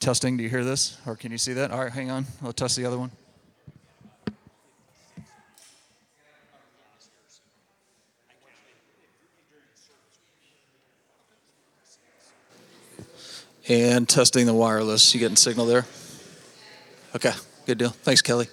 Testing, do you hear this? Or can you see that? All right, hang on. I'll test the other one. And testing the wireless. You getting signal there? Okay, good deal. Thanks, Kelly.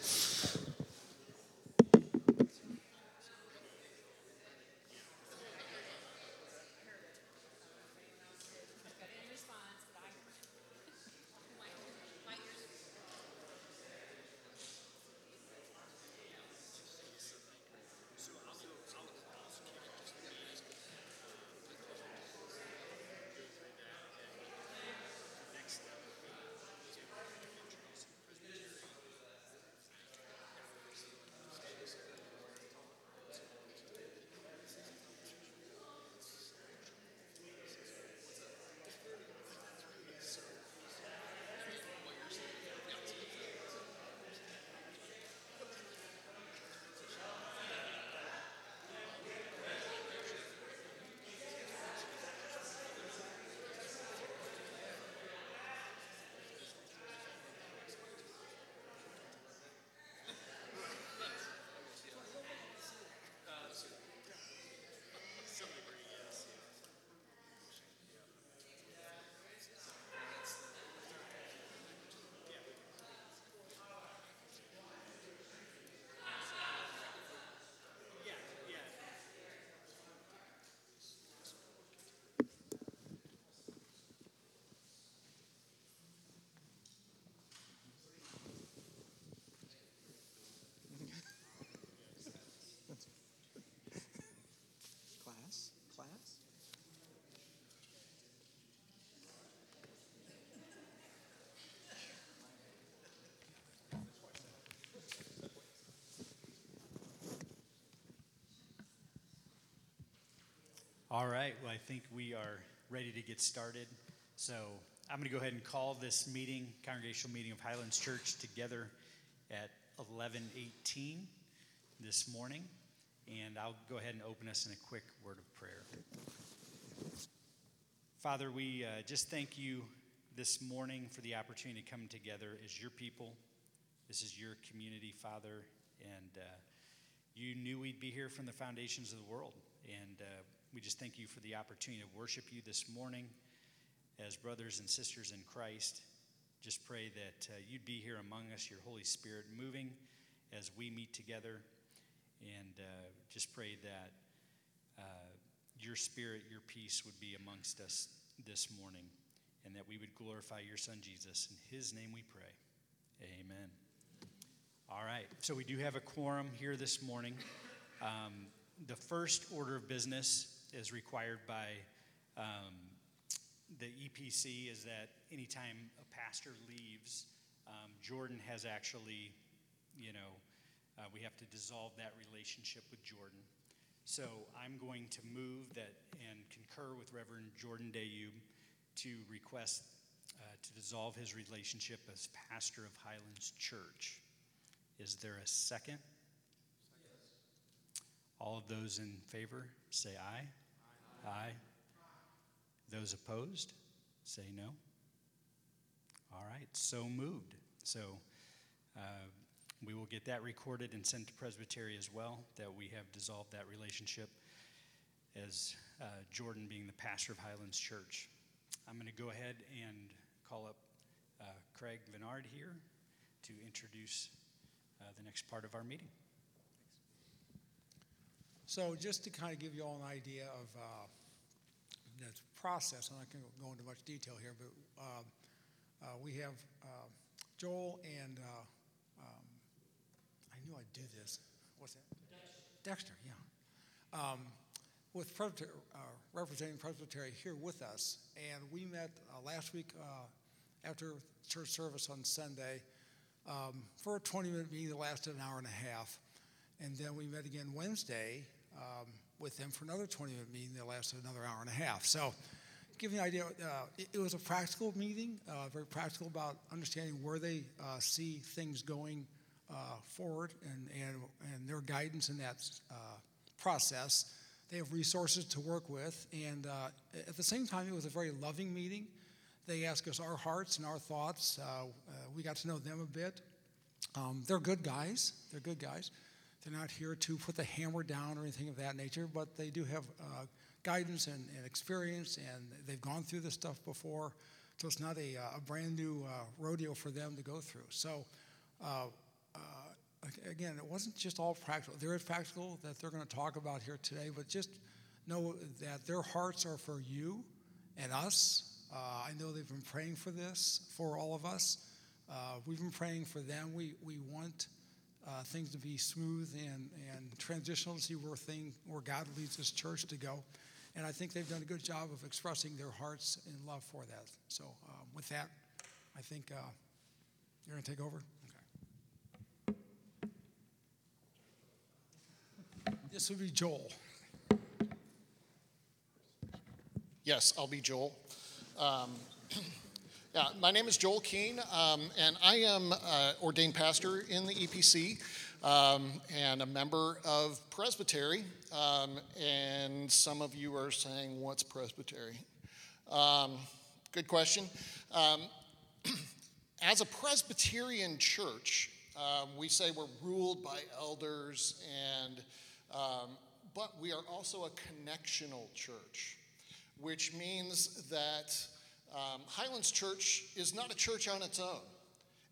All right, well, I think we are ready to get started. So I'm going to go ahead and call this meeting, congregational meeting of Highlands Church, together at 11:18 this morning. And I'll go ahead and open us in a quick word of prayer. Father, we uh, just thank you this morning for the opportunity to come together as your people. This is your community, Father, and uh, you knew we'd be here from the foundations of the world. And uh, we just thank you for the opportunity to worship you this morning as brothers and sisters in Christ. Just pray that uh, you'd be here among us, your Holy Spirit moving as we meet together. And uh, just pray that uh, your spirit, your peace would be amongst us this morning, and that we would glorify your Son Jesus. In his name we pray. Amen. All right, so we do have a quorum here this morning. Um, the first order of business is required by um, the EPC is that anytime a pastor leaves, um, Jordan has actually, you know, uh, we have to dissolve that relationship with Jordan. So I'm going to move that and concur with Reverend Jordan Dayub to request uh, to dissolve his relationship as pastor of Highlands Church. Is there a second? All of those in favor say aye. Aye. aye. Those opposed say no. All right, so moved. So uh, we will get that recorded and sent to Presbytery as well, that we have dissolved that relationship as uh, Jordan being the pastor of Highlands Church. I'm going to go ahead and call up uh, Craig Vennard here to introduce uh, the next part of our meeting. So just to kind of give you all an idea of uh, the process, I'm not going to go into much detail here, but uh, uh, we have uh, Joel and uh, um, I knew I'd do this. What's that? Dexter, Dexter yeah. Um, with Presbytery, uh, representing Presbytery here with us, and we met last week after church service on Sunday um, for a 20 minute meeting that lasted an hour and a half. And then we met again Wednesday um, with them for another 20 minute meeting that lasted another hour and a half. So, give you an idea, uh, it, it, was a practical meeting, uh, very practical about understanding where they uh, see things going uh, forward and, and, and their guidance in that uh, process. They have resources to work with. And uh, at the same time, it was a very loving meeting. they ask us our hearts and our thoughts. We got to know them a bit. Um, they're good guys. They're good guys. They're not here to put the hammer down or anything of that nature, but they do have uh, guidance and, and, experience, and they've gone through this stuff before. So it's not a, a brand new uh, rodeo for them to go through. So, uh, uh, again, it wasn't just all practical. There is practical that they're going to talk about here today, but just know that their hearts are for you and us. Uh, I know they've been praying for this for all of us. Uh, we've been praying for them. We, we want uh, things to be smooth and, and transitional to see where, thing, where God leads this church to go. And I think they've done a good job of expressing their hearts and love for that. So, um, with that, I think uh, you're going to take over. Okay. This would be Joel. Yes, I'll be Joel. Um, yeah, my name is Joel Keene, um, and I am uh, ordained pastor in the EPC um, and a member of Presbytery. Um, and some of you are saying, What's Presbytery? Um, good question. Um, as a Presbyterian church, uh, we say we're ruled by elders, and but we are also a connectional church which means that um, Highlands Church is not a church on its own.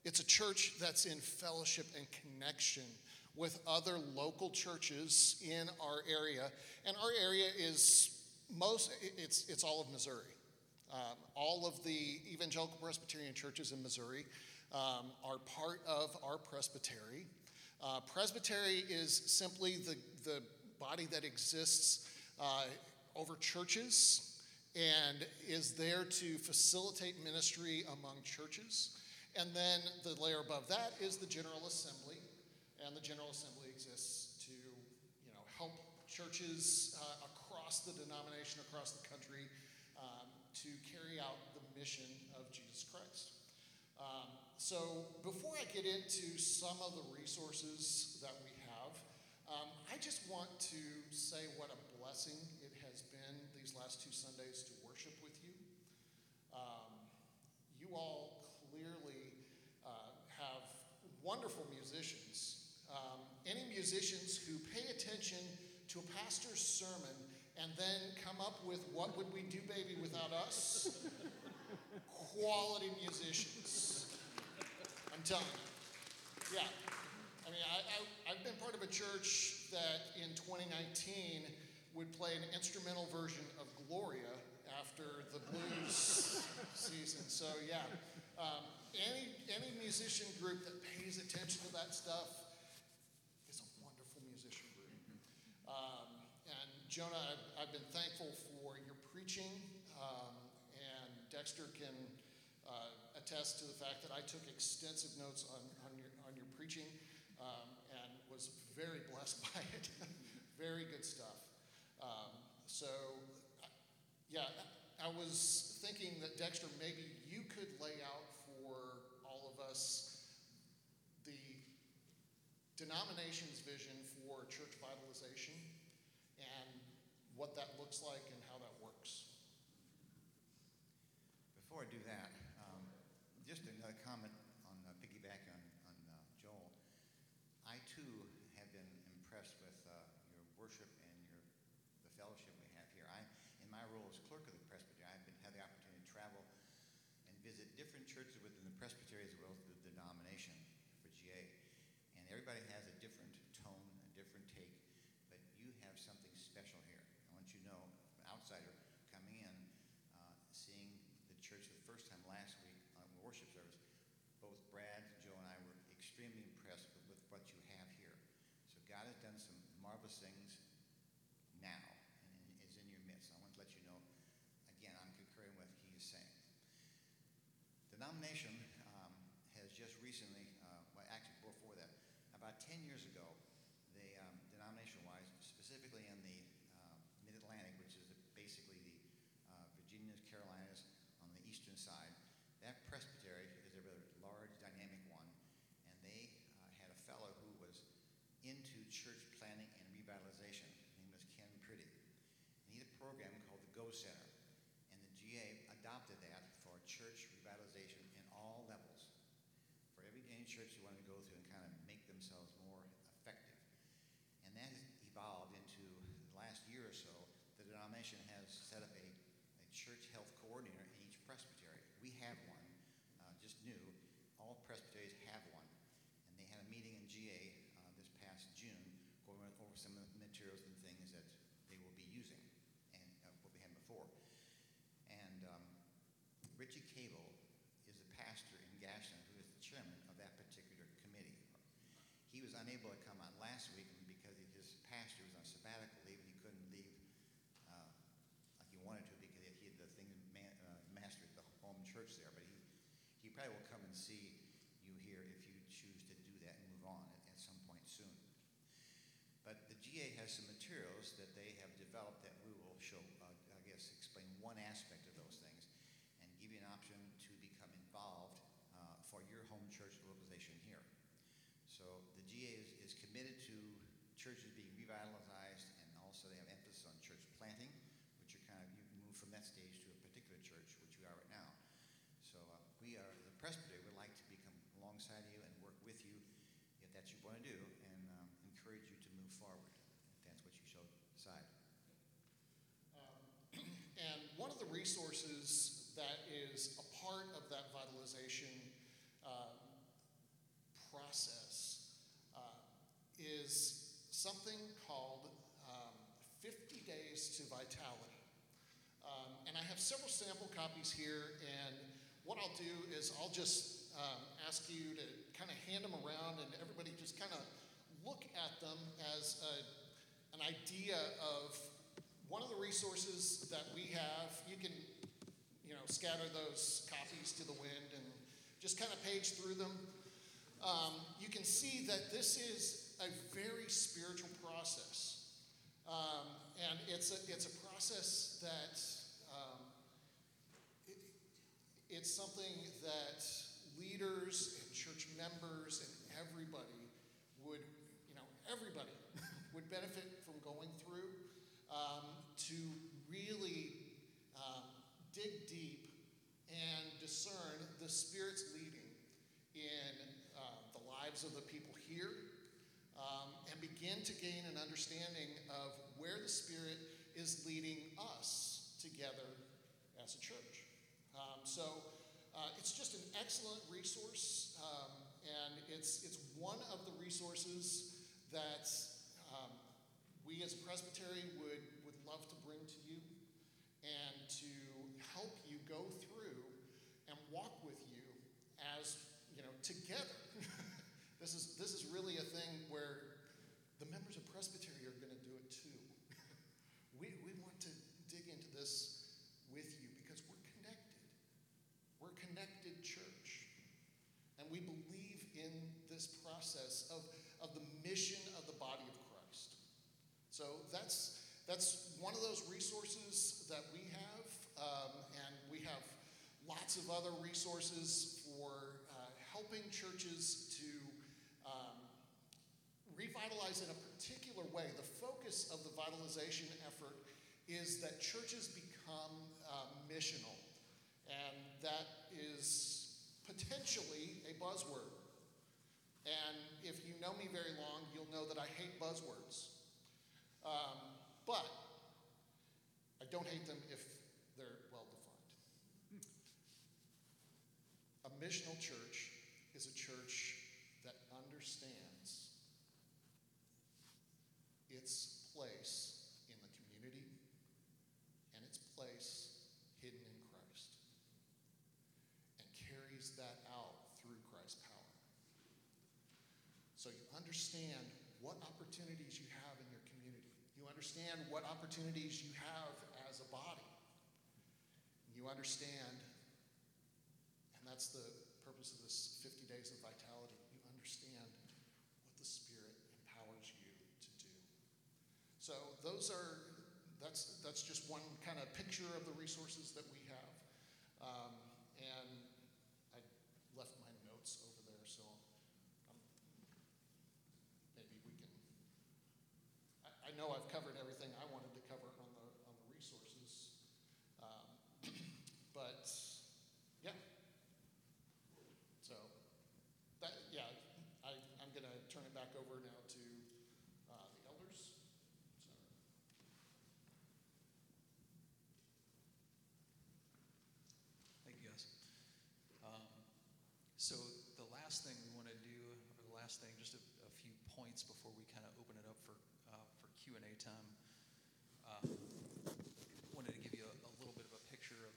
It's a church that's in fellowship and connection with other local churches in our area. And our area is most, it's, it's all of Missouri. Um, all of the evangelical Presbyterian churches in Missouri um, are part of our presbytery. Uh, presbytery is simply the, the body that exists uh, over churches and is there to facilitate ministry among churches. And then the layer above that is the General Assembly, and the General Assembly exists to you know, help churches uh, across the denomination, across the country, um, to carry out the mission of Jesus Christ. Um, so before I get into some of the resources that we have, um, I just want to say what a blessing it has been these last two Sundays to worship with you. Um, you all clearly uh, have wonderful musicians. Um, any musicians who pay attention to a pastor's sermon and then come up with what would we do, baby, without us? Quality musicians. I'm telling you. Yeah. I mean, I, I, I've been part of a church that in 2019 would play an instrumental version of Gloria after the blues season. So yeah, um, any any musician group that pays attention to that stuff is a wonderful musician group. Um, and Jonah, I've, I've, been thankful for your preaching, um, and Dexter can uh, attest to the fact that I took extensive notes on, on your on your preaching um, and was very blessed by it. very good stuff. Um, so, yeah, I was thinking that Dexter, maybe you could lay out for all of us the denomination's vision for church vitalization and what that looks like and how that works. Before I do that, um, just another comment on uh, piggyback on, on uh, Joel. I too have been impressed with uh, your worship fellowship we have here. I, in my role as clerk of the presbytery, I've been, had the opportunity to travel and visit different churches within the presbytery as well as the denomination for GA. And everybody has a different tone, a different take, but you have something special here. I want you to know, an outsider coming in, uh, seeing the church for the first time last week on worship service, both Brad, Joe, and I were extremely impressed with, with what you have here. So God has done some marvelous things now let you know, again, I'm concurring with what he is saying. The nomination um, has just recently, uh, well, actually before that, about 10 years ago, the um, denomination-wise, specifically in the uh, Mid-Atlantic, which is basically the uh, Virginias, Carolinas on the eastern side, that presbytery is a rather large, dynamic one, and they uh, had a fellow who was into church planning and revitalization. His name was Ken Priddy. And he had a program Go Center. And the GA adopted that for our church church revitalization in all levels. For every any church you want to go through and kind of make themselves more effective. And that has evolved into the last year or so, the denomination has set up a, a church health coordinator in each presbytery. We have one, uh, just new. All presbyteries have one. And they had a meeting in GA uh, this past June going over some of the materials and things that they will be using and uh, what we had before. And um, Richie Cable is the pastor in Gashland who is the chairman of that particular committee. Unable to come on last week because his pastor was on sabbatical leave and he couldn't leave uh, like he wanted to because he had the thing ma- uh, mastered the home church there. But he, he probably will come and see you here if you choose to do that and move on at, at some point soon. But the GA has some materials that they have developed that we will show, uh, I guess, explain one aspect of those things and give you an option to become involved uh, for your home church localization here. So the GA is, is committed to churches being revitalized and also they have emphasis on church planting, which are kind of, you move from that stage to a particular church, which you are right now. So uh, we are, the presbytery would like to become alongside you and work with you if that's what you want to do and um, encourage you to move forward if that's what you shall decide. And one of the resources that is a part of that vitalization um, process uh, is something called um, 50 Days to Vitality. Um, and I have several sample copies here, and what I'll do is I'll just um, ask you to kind of hand them around, and everybody just kind of look at them as a, an idea of one of the resources that we have. You can, you know, scatter those copies to the wind and just kind of page through them. Um, you can see that this is a very spiritual process. Um, and it's a, it's a process that um, it, it's something that leaders and church members and everybody would, you know, everybody would benefit from going through um, to really um, dig deep and discern the Spirit's leading in uh, the lives of the people here begin to gain an understanding of where the Spirit is leading us together as a church. Um, so uh, it's just an excellent resource, um, and it's, it's one of the resources that um, we as a presbytery would, would love to bring to you and to help you go through and walk with you as, you know, together. this, is, this is really a thing where the members of presbytery are going to do it too. we, we want to dig into this with you because we're connected. We're a connected church. And we believe in this process of, of the mission of the body of Christ. So that's, that's one of those resources that we have. Um, and we have lots of other resources for uh, helping churches to um, revitalize in a particular way. The focus of the vitalization effort is that churches become uh, missional. And that is potentially a buzzword. And if you know me very long, you'll know that I hate buzzwords. Um, but I don't hate them if they're well defined. A missional church is a church that understands its place in the community and its place hidden in Christ and carries that out through Christ's power. So you understand what opportunities you have in your community. You understand what opportunities you have as a body. You understand, and that's the purpose of this 50 days of vitality, you understand what the Spirit empowers you to do. So those are, that's, that's just one kind of picture of the resources that we have. Um, know I've covered everything I wanted to cover on the, on the resources. Um, but yeah. So that, yeah, I, I'm going to turn it back over now to uh, the elders. Thank you, guys. Um, so the last thing we want to do, or the last thing, just a, a few points before we kind of open it up for uh, for Q and A time. Uh, wanted to give you a, a little bit of a picture of,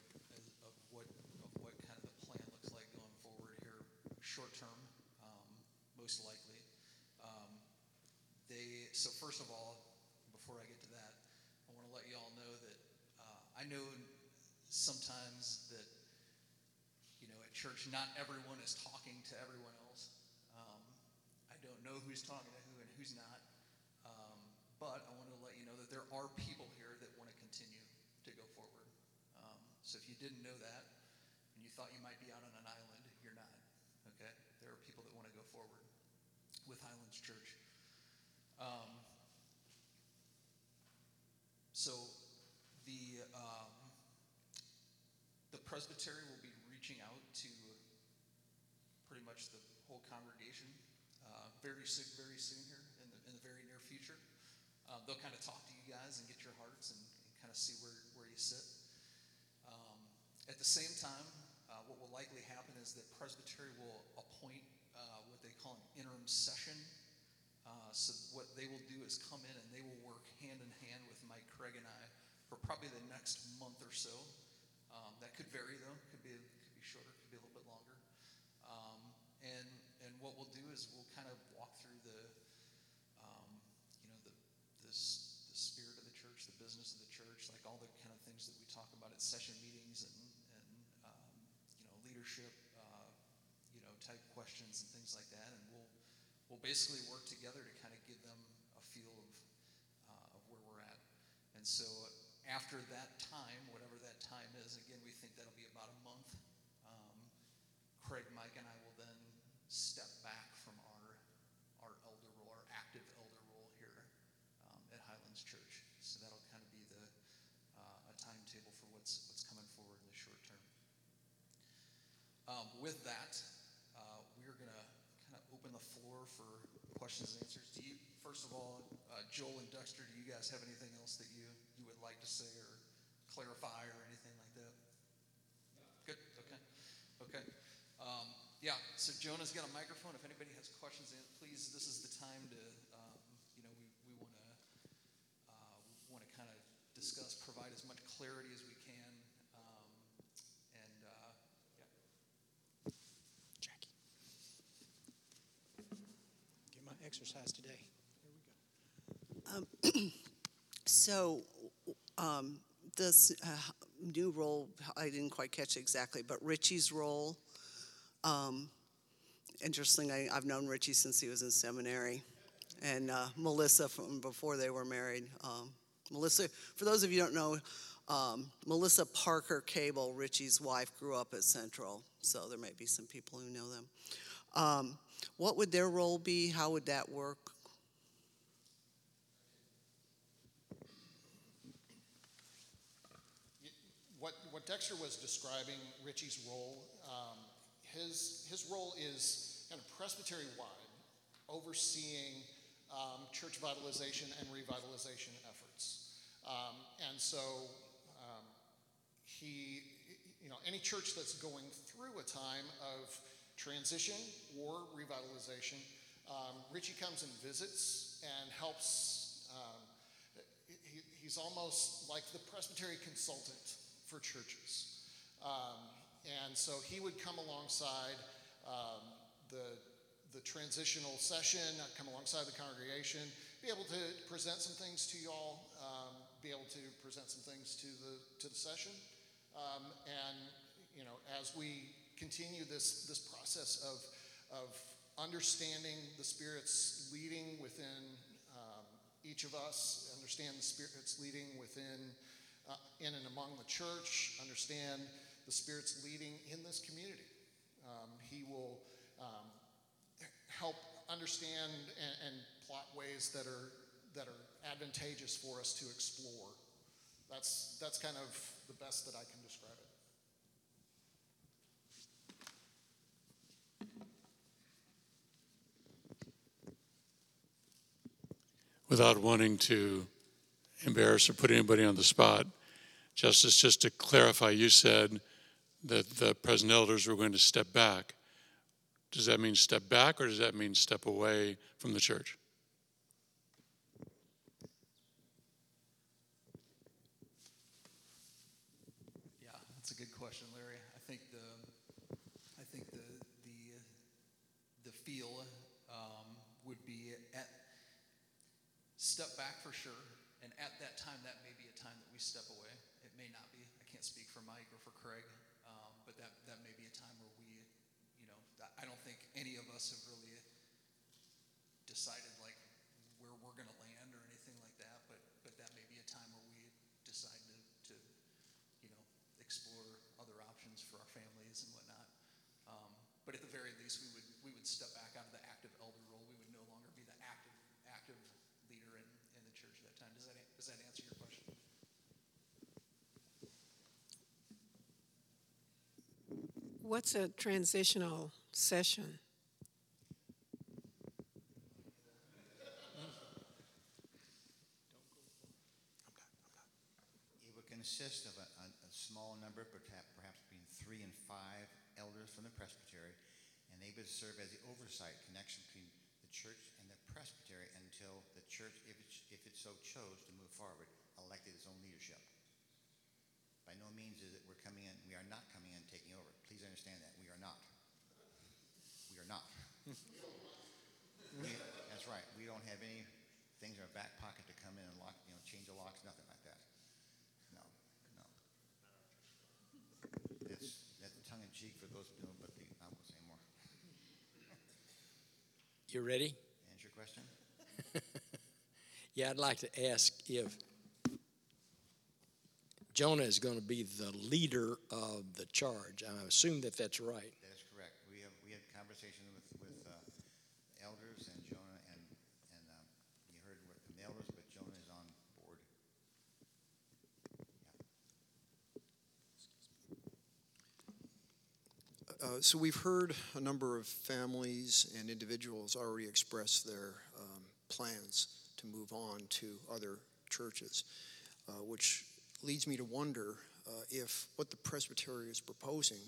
of what of what kind of the plan looks like going forward here, short term, um, most likely. Um, they so first of all, before I get to that, I want to let you all know that uh, I know sometimes that you know at church not everyone is talking to everyone else. Um, I don't know who's talking to who and who's not, but I wanted to let you know that there are people here that want to continue to go forward. Um, so if you didn't know that and you thought you might be out on an island, you're not. Okay, there are people that want to go forward with Highlands Church. Um, so the um, the presbytery will be reaching out to pretty much the whole congregation uh, very soon, very soon here in the, in the very near future. Um, they'll kind of talk to you guys and get your hearts and, and kind of see where, where you sit. Um, at the same time, uh, what will likely happen is that presbytery will appoint uh, what they call an interim session. Uh, so what they will do is come in and they will work hand in hand with Mike Craig and I for probably the next month or so. Um, that could vary though. Could be could be shorter. Could be a little bit longer. Um, and and what we'll do is we'll kind of walk through the um, you know the the, s- the spirit of the church, the business of the church, like all the kind of things that we talk about at session meetings and and um, you know leadership uh, you know type questions and things like that. And we'll we'll basically work together to kind of give them a feel of uh, of where we're at. And so after that time, whatever that time is, again, we think that'll be about a month. Um, Craig, Mike, and I will then step back from our our elder role, our active elder role here um, at Highlands Church. So that'll kind of be the uh, a timetable for what's what's coming forward in the short term. Um, with that, uh, we're going to kind of open the floor for questions and answers. Do you, first of all, uh, Joel and Dexter, do you guys have anything else that you, you would like to say or clarify or anything like that? Good. Okay. Okay. Um, yeah. So Jonah's got a microphone. If anybody has questions, please. This is the time to, um, you know, we, we want to uh, want to kind of discuss, provide as much clarity as we can, um, and uh, yeah. Jackie. Get my exercise today. So, um, this uh, new role, I didn't quite catch exactly, but Richie's role, um, interesting, I, I've known Richie since he was in seminary, and uh, Melissa from before they were married. Um, Melissa, for those of you don't know, um, Melissa Parker Cable, Richie's wife, grew up at Central, so there might be some people who know them. What would their role be? How would that work? What, what Dexter was describing, Richie's role, um, his, his role is kind of presbytery wide, overseeing um, church vitalization and revitalization efforts. Um, and so um, he, you know, any church that's going through a time of transition or revitalization, um, Richie comes and visits and helps. Um, he, he's almost like the presbytery consultant for churches. Um, and so he would come alongside um, the, the transitional session, come alongside the congregation, be able to present some things to y'all, um, be able to present some things to the, to the session. Um, and, you know, as we continue this, this process of, of understanding the Spirit's leading within um, each of us, understand the Spirit's leading within uh, in and among the church, understand the Spirit's leading in this community. Um, he will um, help understand and, and plot ways that are that are advantageous for us to explore. That's that's kind of the best that I can describe it. Without wanting to embarrass or put anybody on the spot, Justice, just to clarify, you said that the present elders were going to step back. does that mean step back or does that mean step away from the church? Yeah, that's a good question, Larry. I think the, I think the, the, uh, the feel um, would be at, step back for sure, and at that time, that may be a time that we step away. It may not be. I can't speak for Mike or for Craig, um, but that, that may be a time where we, you know, I don't think any of us have really decided like where we're going to land or anything like that, but, but that may be a time where we decide to, to you know, explore other options for our families and whatnot. Um, but at the very least, we would we would step back out of the active elder role. We would no longer be the active active leader in, in the church at that time. Does that does that answer your question? What's a transitional session? It would consist of a, a, a small number, perhaps, perhaps between three and five elders from the presbytery, and they would serve as the oversight connection between the church and the presbytery until the church, if it, if it so chose to move forward, elected its own leadership. By no means is it we're coming in, we are not coming in taking over. Please understand that. We are not. We are not. We- that's right. We don't have any things in our back pocket to come in and lock, you know, change the locks, nothing like that. No, no. That's, that's tongue in cheek for those who don't, but the, I won't say more. You ready? Answer your question? Yeah, I'd like to ask if Jonah is going to be the leader of the charge. I assume that that's right. That is correct. We have, we had conversations with, with, uh, elders and Jonah and, and, um, you heard what the elders, but Jonah is on board. Uh, So we've heard a number of families and individuals already express their um, plans to move on to other churches, uh, which leads me to wonder uh, if what the presbytery is proposing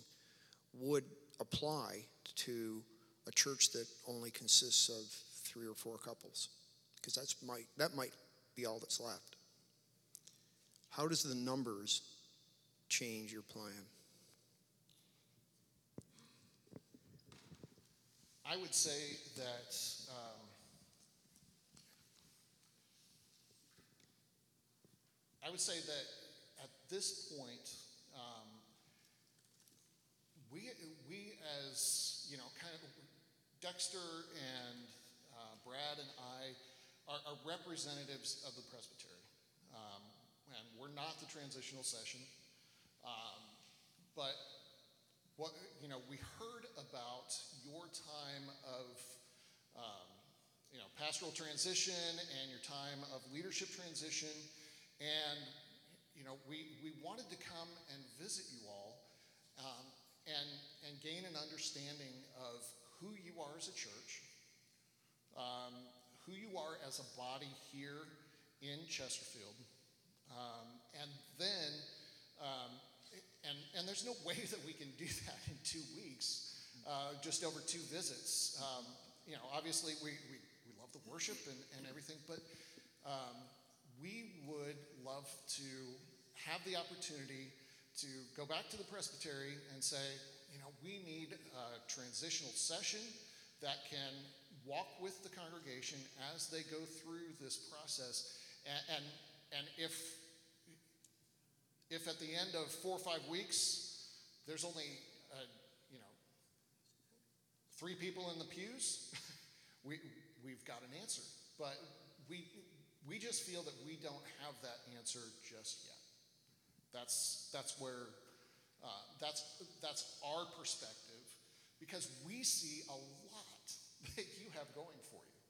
would apply to a church that only consists of three or four couples, because that's might that might be all that's left. How does the numbers change your plan? I would say that um, I would say that at this point, um, we we as you know, kind of Dexter and uh, Brad and I are, are representatives of the presbytery, um, and we're not the transitional session, um, but what you know we heard about your time of um, you know pastoral transition and your time of leadership transition and you know we, we wanted to come and visit you all um, and and gain an understanding of who you are as a church um, who you are as a body here in chesterfield um, and then um, and, and there's no way that we can do that in two weeks, uh, just over two visits. Um, you know, obviously we, we, we love the worship and, and everything, but um, we would love to have the opportunity to go back to the presbytery and say, you know, we need a transitional session that can walk with the congregation as they go through this process. And, and, and if if at the end of four or five weeks there's only uh, you know three people in the pews we, we've got an answer but we, we just feel that we don't have that answer just yet that's, that's where uh, that's, that's our perspective because we see a lot that you have going for you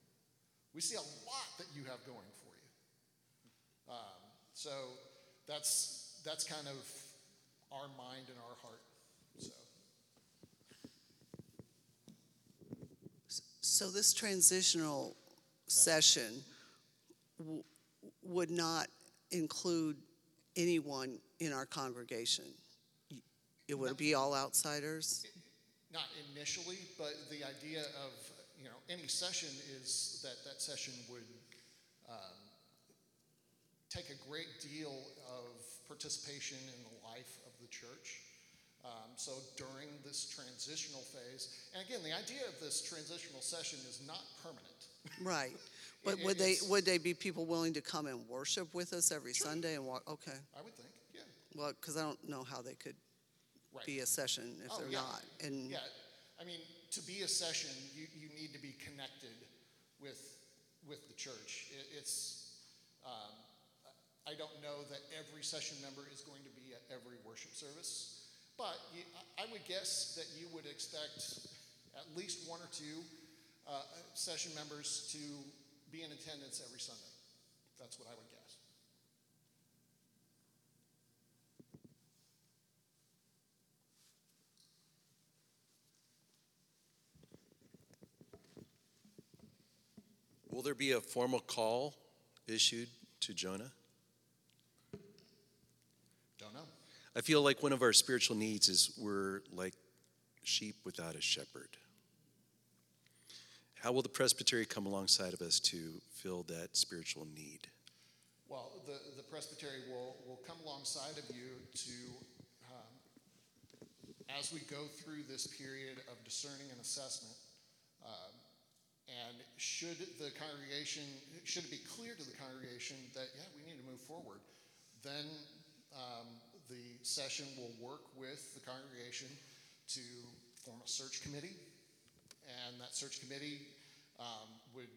we see a lot that you have going for you um, so that's that's kind of our mind and our heart. So. So this transitional session would not include anyone in our congregation? It would be all outsiders? not initially, but the idea of, you know, any session is that that session would um, take a great deal of participation in the life of the church. Um, so during this transitional phase, and again, the idea of this transitional session is not permanent. Right. But it- would they, would they be people willing to come and worship with us every Sunday and walk? Okay. I would think, yeah. Well, because I don't know how they could Right. be a session if Oh, they're yeah. not. And Yeah, I mean, to be a session, you, you need to be connected with, with the church. It, it's, um, I don't know that every session member is going to be at every worship service, but you, I would guess that you would expect at least one or two uh, session members to be in attendance every Sunday. That's what I would guess. Will there be a formal call issued to Jonah? Don't know. I feel like one of our spiritual needs is we're like sheep without a shepherd. How will the presbytery come alongside of us to fill that spiritual need? Well, the, the presbytery will, will come alongside of you to, um, as we go through this period of discerning and assessment, um, and should the congregation, should it be clear to the congregation that, yeah, we need to move forward, then um, the session will work with the congregation to form a search committee. And that search committee um, would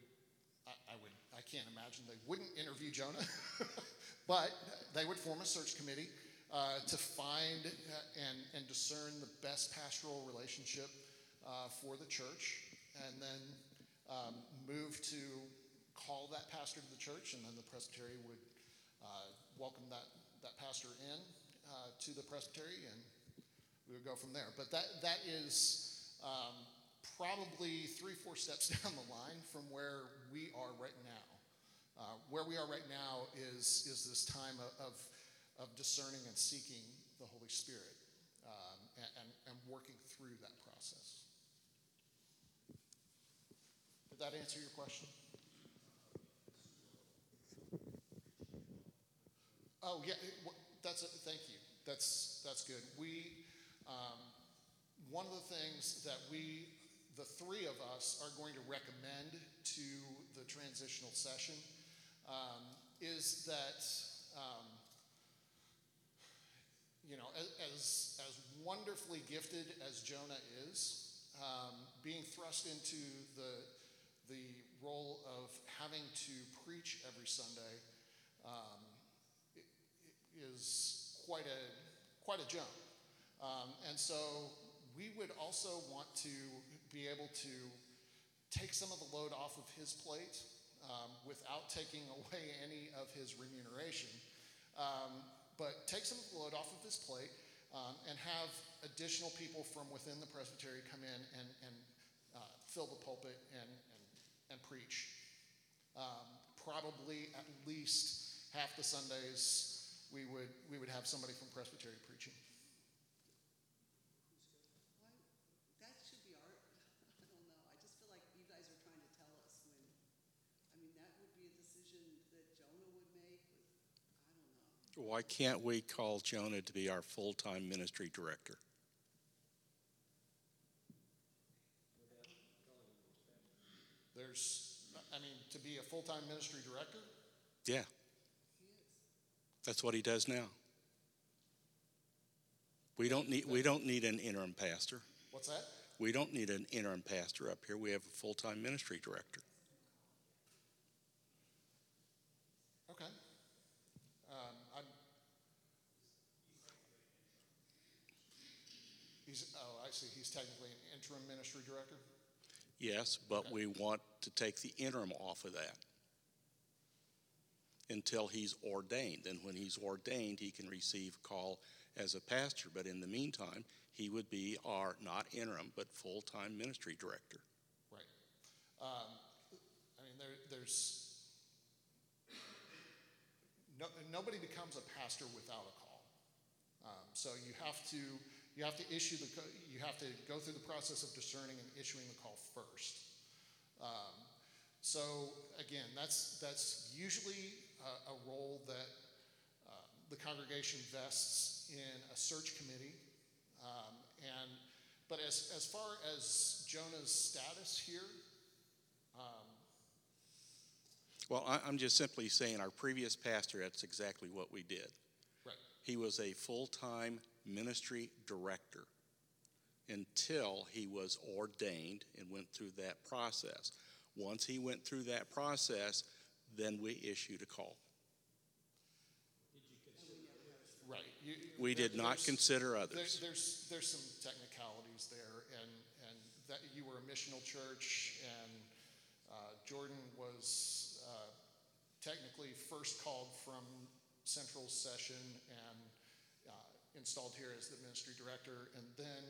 I, I would, I can't imagine they wouldn't interview Jonah, but they would form a search committee uh, to find and, and discern the best pastoral relationship uh, for the church, and then um, move to call that pastor to the church, and then the presbytery would uh, welcome that, that pastor in uh, to the presbytery, and we would go from there. But that, that is um, probably three, four steps down the line from where we are right now. Uh, where we are right now is, is this time of, of, discerning and seeking the Holy Spirit um, and, and, working through that process. Did that answer your question? Oh, yeah, it- that's, a- thank you. That's, that's good. We, um, one of the things that we, the three of us, are going to recommend to the transitional session um, is that, um, you know, as, as, wonderfully gifted as Jonah is, um, being thrust into the, the role of having to preach every Sunday um, is quite a, quite a jump. Um, and so we would also want to be able to take some of the load off of his plate um, without taking away any of his remuneration. Um, but take some of the load off of his plate um, and have additional people from within the presbytery come in and, and uh, fill the pulpit and, and, and preach. Um, probably at least half the Sundays we would, we would have somebody from presbytery preaching. That should be our, I don't know, I just feel like you guys are trying to tell us when, I mean, that would be a decision that Jonah would make, with, I don't know. Why can't we call Jonah to be our full-time ministry director? There's, I mean, to be a full-time ministry director, Yeah. That's what he does now. We don't need, we don't need an interim pastor. what's that? We don't need an interim pastor up here. We have a full-time ministry director. Okay. Um, I'm. He's, oh, I see, he's technically an interim ministry director? Yes, but we want to take the interim off of that until he's ordained. And when he's ordained, he can receive call as a pastor. But in the meantime, he would be our, not interim, but full-time ministry director. Right. Um, I mean, there, there's, no, nobody becomes a pastor without a call. Um, so you have to, you have to issue the, you have to go through the process of discerning and issuing the call first. Um, so again, that's, that's usually a, a role that uh, the congregation vests in a search committee. Um, and, but as, as far as Jonah's status here, um, Well, I, I'm just simply saying our previous pastor, that's exactly what we did. Right. He was a full-time ministry director until he was ordained and went through that process. Once he went through that process, then we issued a call. right. you- We there- did not consider There, others. there's, there's some technicalities there, and, and that you were a missional church, and uh, Jordan was uh, technically first called from central session and uh, installed here as the ministry director, and then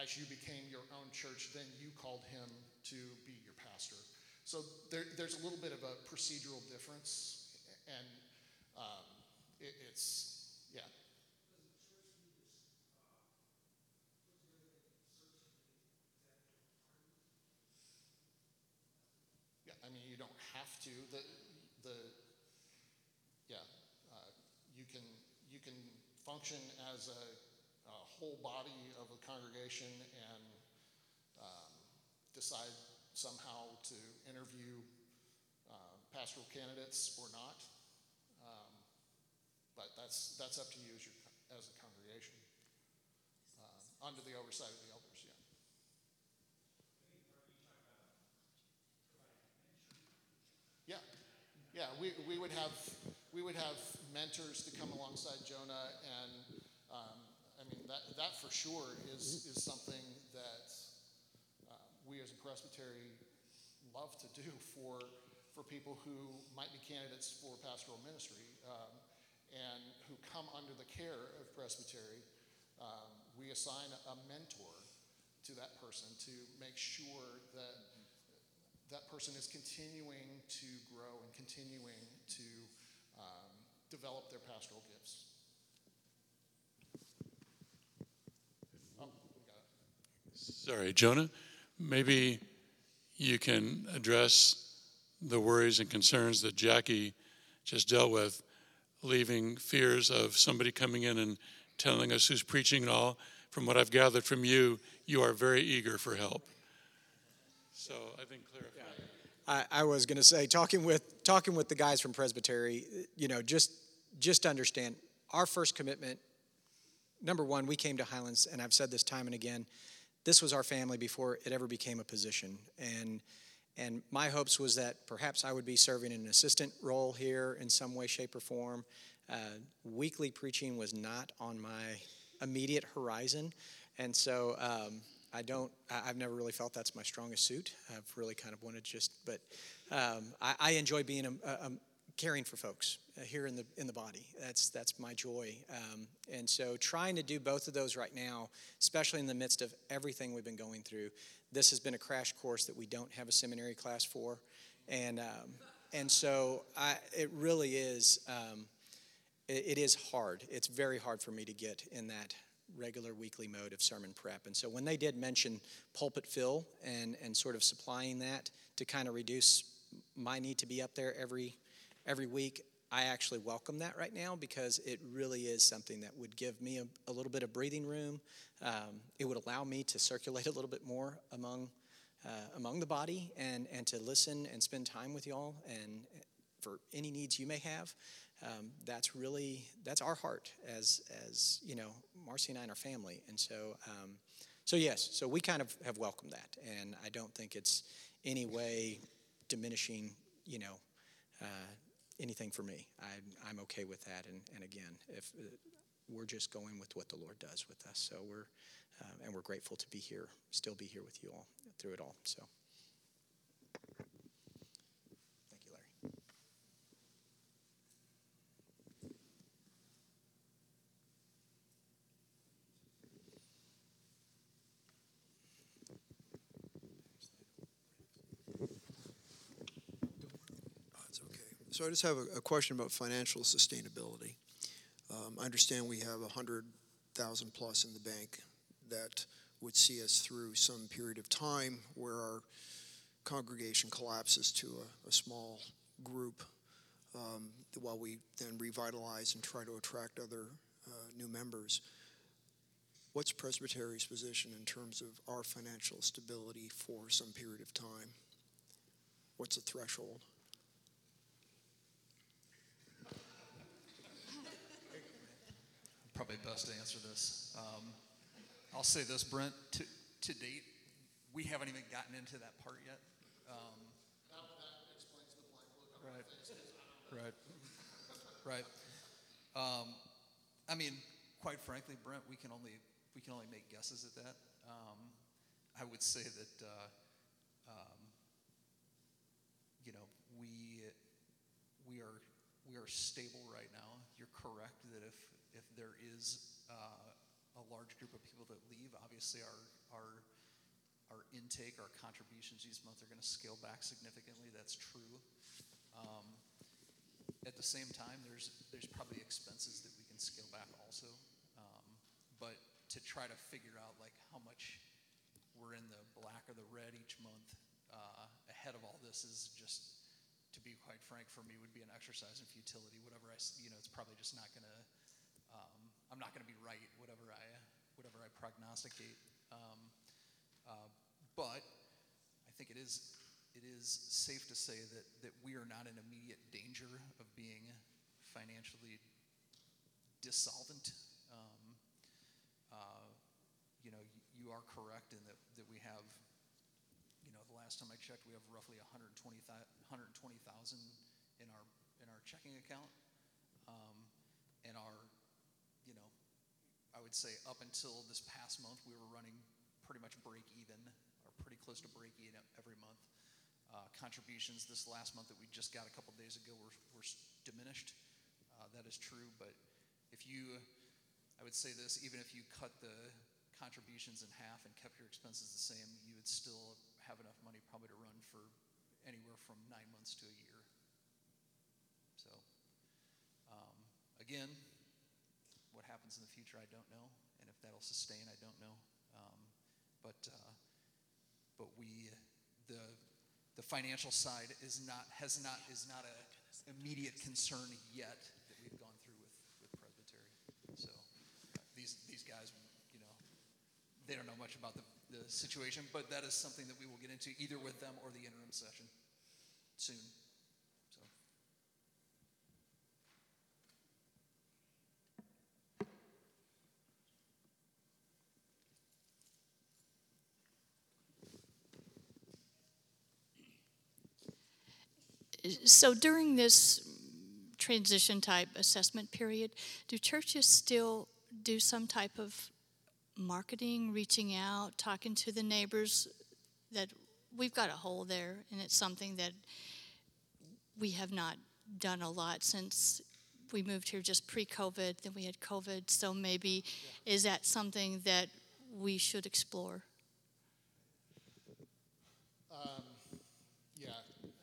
as you became your own church, then you called him to be your pastor. So there, there's a little bit of a procedural difference, and um, it, it's, yeah. Yeah, I mean, you don't have to. The, the, yeah, uh, you can, you can function as a, a whole body of a congregation and um, decide somehow to interview uh, pastoral candidates or not. Um, but that's, that's up to you as, your, as a congregation, uh, under the oversight of the elders, yeah. Yeah, yeah, we, we would have, we would have mentors to come alongside Jonah, and, um, I mean, that, that for sure is, is something that we as a presbytery love to do for, for people who might be candidates for pastoral ministry, um, and who come under the care of presbytery. Um, we assign a mentor to that person to make sure that that person is continuing to grow and continuing to um, develop their pastoral gifts. Oh, we got it. Sorry, Jonah, maybe you can address the worries and concerns that Jackie just dealt with, leaving fears of somebody coming in and telling us who's preaching and all. From what I've gathered from you, you are very eager for help. So I think clarify. I, I was going to say, talking with talking with the guys from Presbytery, you know, just just understand our first commitment. Number one, we came to Highlands, and I've said this time and again. This was our family before it ever became a position, and and my hopes was that perhaps I would be serving an assistant role here in some way, shape, or form. Uh, weekly preaching was not on my immediate horizon, and so um, I don't. I've never really felt that's my strongest suit. I've really kind of wanted just, but um, I, I enjoy being a, a caring for folks uh, here in the in the body. That's that's my joy. Um, and so trying to do both of those right now, especially in the midst of everything we've been going through, this has been a crash course that we don't have a seminary class for, and um, and so I, it really is. Um, it, it is hard. It's very hard for me to get in that regular weekly mode of sermon prep. And so when they did mention pulpit fill and, and sort of supplying that to kind of reduce my need to be up there every every week, I actually welcome that right now because it really is something that would give me a, a little bit of breathing room. Um, it would allow me to circulate a little bit more among uh, among the body and and to listen and spend time with y'all and for any needs you may have. Um, that's really that's our heart as as you know Marcy and I and our family, and so um, so yes, so we kind of have welcomed that, and I don't think it's any way diminishing you know uh, anything for me. I'm I'm okay with that, and and again, if uh, we're just going with what the Lord does with us, so we're um, and we're grateful to be here, still be here with you all through it all. So. Thank you, Larry. That's okay. So I just have a, a question about financial sustainability. Um, I understand we have a hundred thousand plus in the bank that would see us through some period of time where our congregation collapses to a, a small group um, while we then revitalize and try to attract other uh, new members. What's Presbytery's position in terms of our financial stability for some period of time? What's the threshold? Probably best to answer this. Um, I'll say this, Brent, to, to date, we haven't even gotten into that part yet. Um, Right. Right. Right. Um, I mean, quite frankly, Brent, we can only, we can only make guesses at that. Um, I would say that, uh, um, you know, we, we are, we are stable right now. You're correct that if, if there is, uh, a large group of people that leave, obviously our, our, our intake, our contributions each month are gonna scale back significantly. That's true. Um, at the same time, there's, there's probably expenses that we can scale back also. Um, but to try to figure out like how much we're in the black or the red each month, uh, ahead of all this is just, to be quite frank, for me, would be an exercise in futility. Whatever I, you know, it's probably just not gonna, um, I'm not gonna be right, whatever I, whatever I prognosticate. Um, uh, but I think it is, it is safe to say that, that we are not in immediate danger of being financially dissolvent. Um, uh, you know, y- you are correct in that, that we have, you know, the last time I checked, we have roughly 120, 120,000 in our, in our checking account. Um, and our, you would say up until this past month, we were running pretty much break even, or pretty close to break even every month. Uh, contributions this last month that we just got a couple days ago were, were diminished. Uh, that is true, but if you, I would say this, even if you cut the contributions in half and kept your expenses the same, you would still have enough money probably to run for anywhere from nine months to a year. So, um, again, happens in the future, I don't know, and if that'll sustain, I don't know. Um, but uh, but we the the financial side is not has not is not a immediate concern yet that we've gone through with with Presbytery. So these these guys, you know, they don't know much about the the situation, but that is something that we will get into either with them or the interim session soon. So. So during this transition type assessment period, do churches still do some type of marketing, reaching out, talking to the neighbors that we've got a hole there and it's something that we have not done a lot since we moved here just pre-COVID, then we had COVID, so maybe is that something that we should explore? Um, yeah,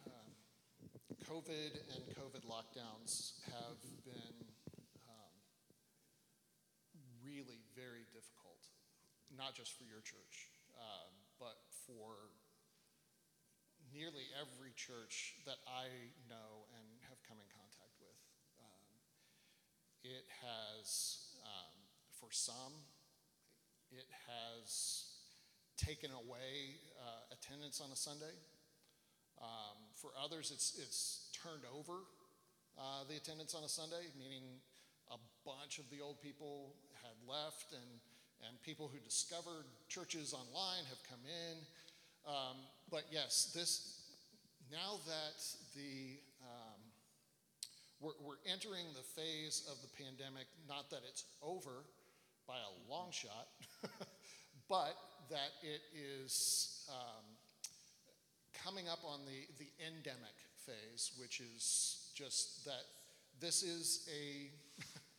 um, COVID and COVID lockdowns have been um, really very difficult, not just for your church, um, but for nearly every church that I know and have come in contact with. Um, it has, um, for some, it has taken away uh, attendance on a Sunday. Um, for others, it's, it's turned over uh, the attendance on a Sunday, meaning a bunch of the old people had left and, and people who discovered churches online have come in. Um, but yes, this, now that the, um, we're, we're entering the phase of the pandemic, not that it's over by a long shot, but that it is um, coming up on the, the endemic phase, which is just that this is a,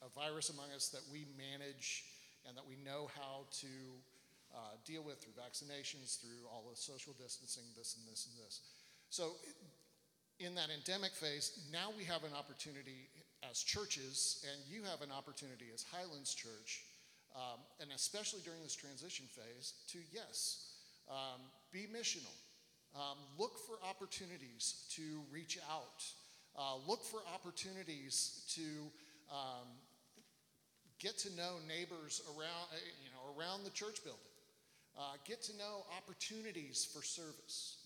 a virus among us that we manage and that we know how to uh, deal with through vaccinations, through all the social distancing, this and this and this. So, in that endemic phase, now we have an opportunity as churches, and you have an opportunity as Highlands Church um, and especially during this transition phase, to yes, um, be missional. Um, look for opportunities to reach out. Uh, look for opportunities to um, get to know neighbors around, uh, you know, around the church building. Uh, get to know opportunities for service.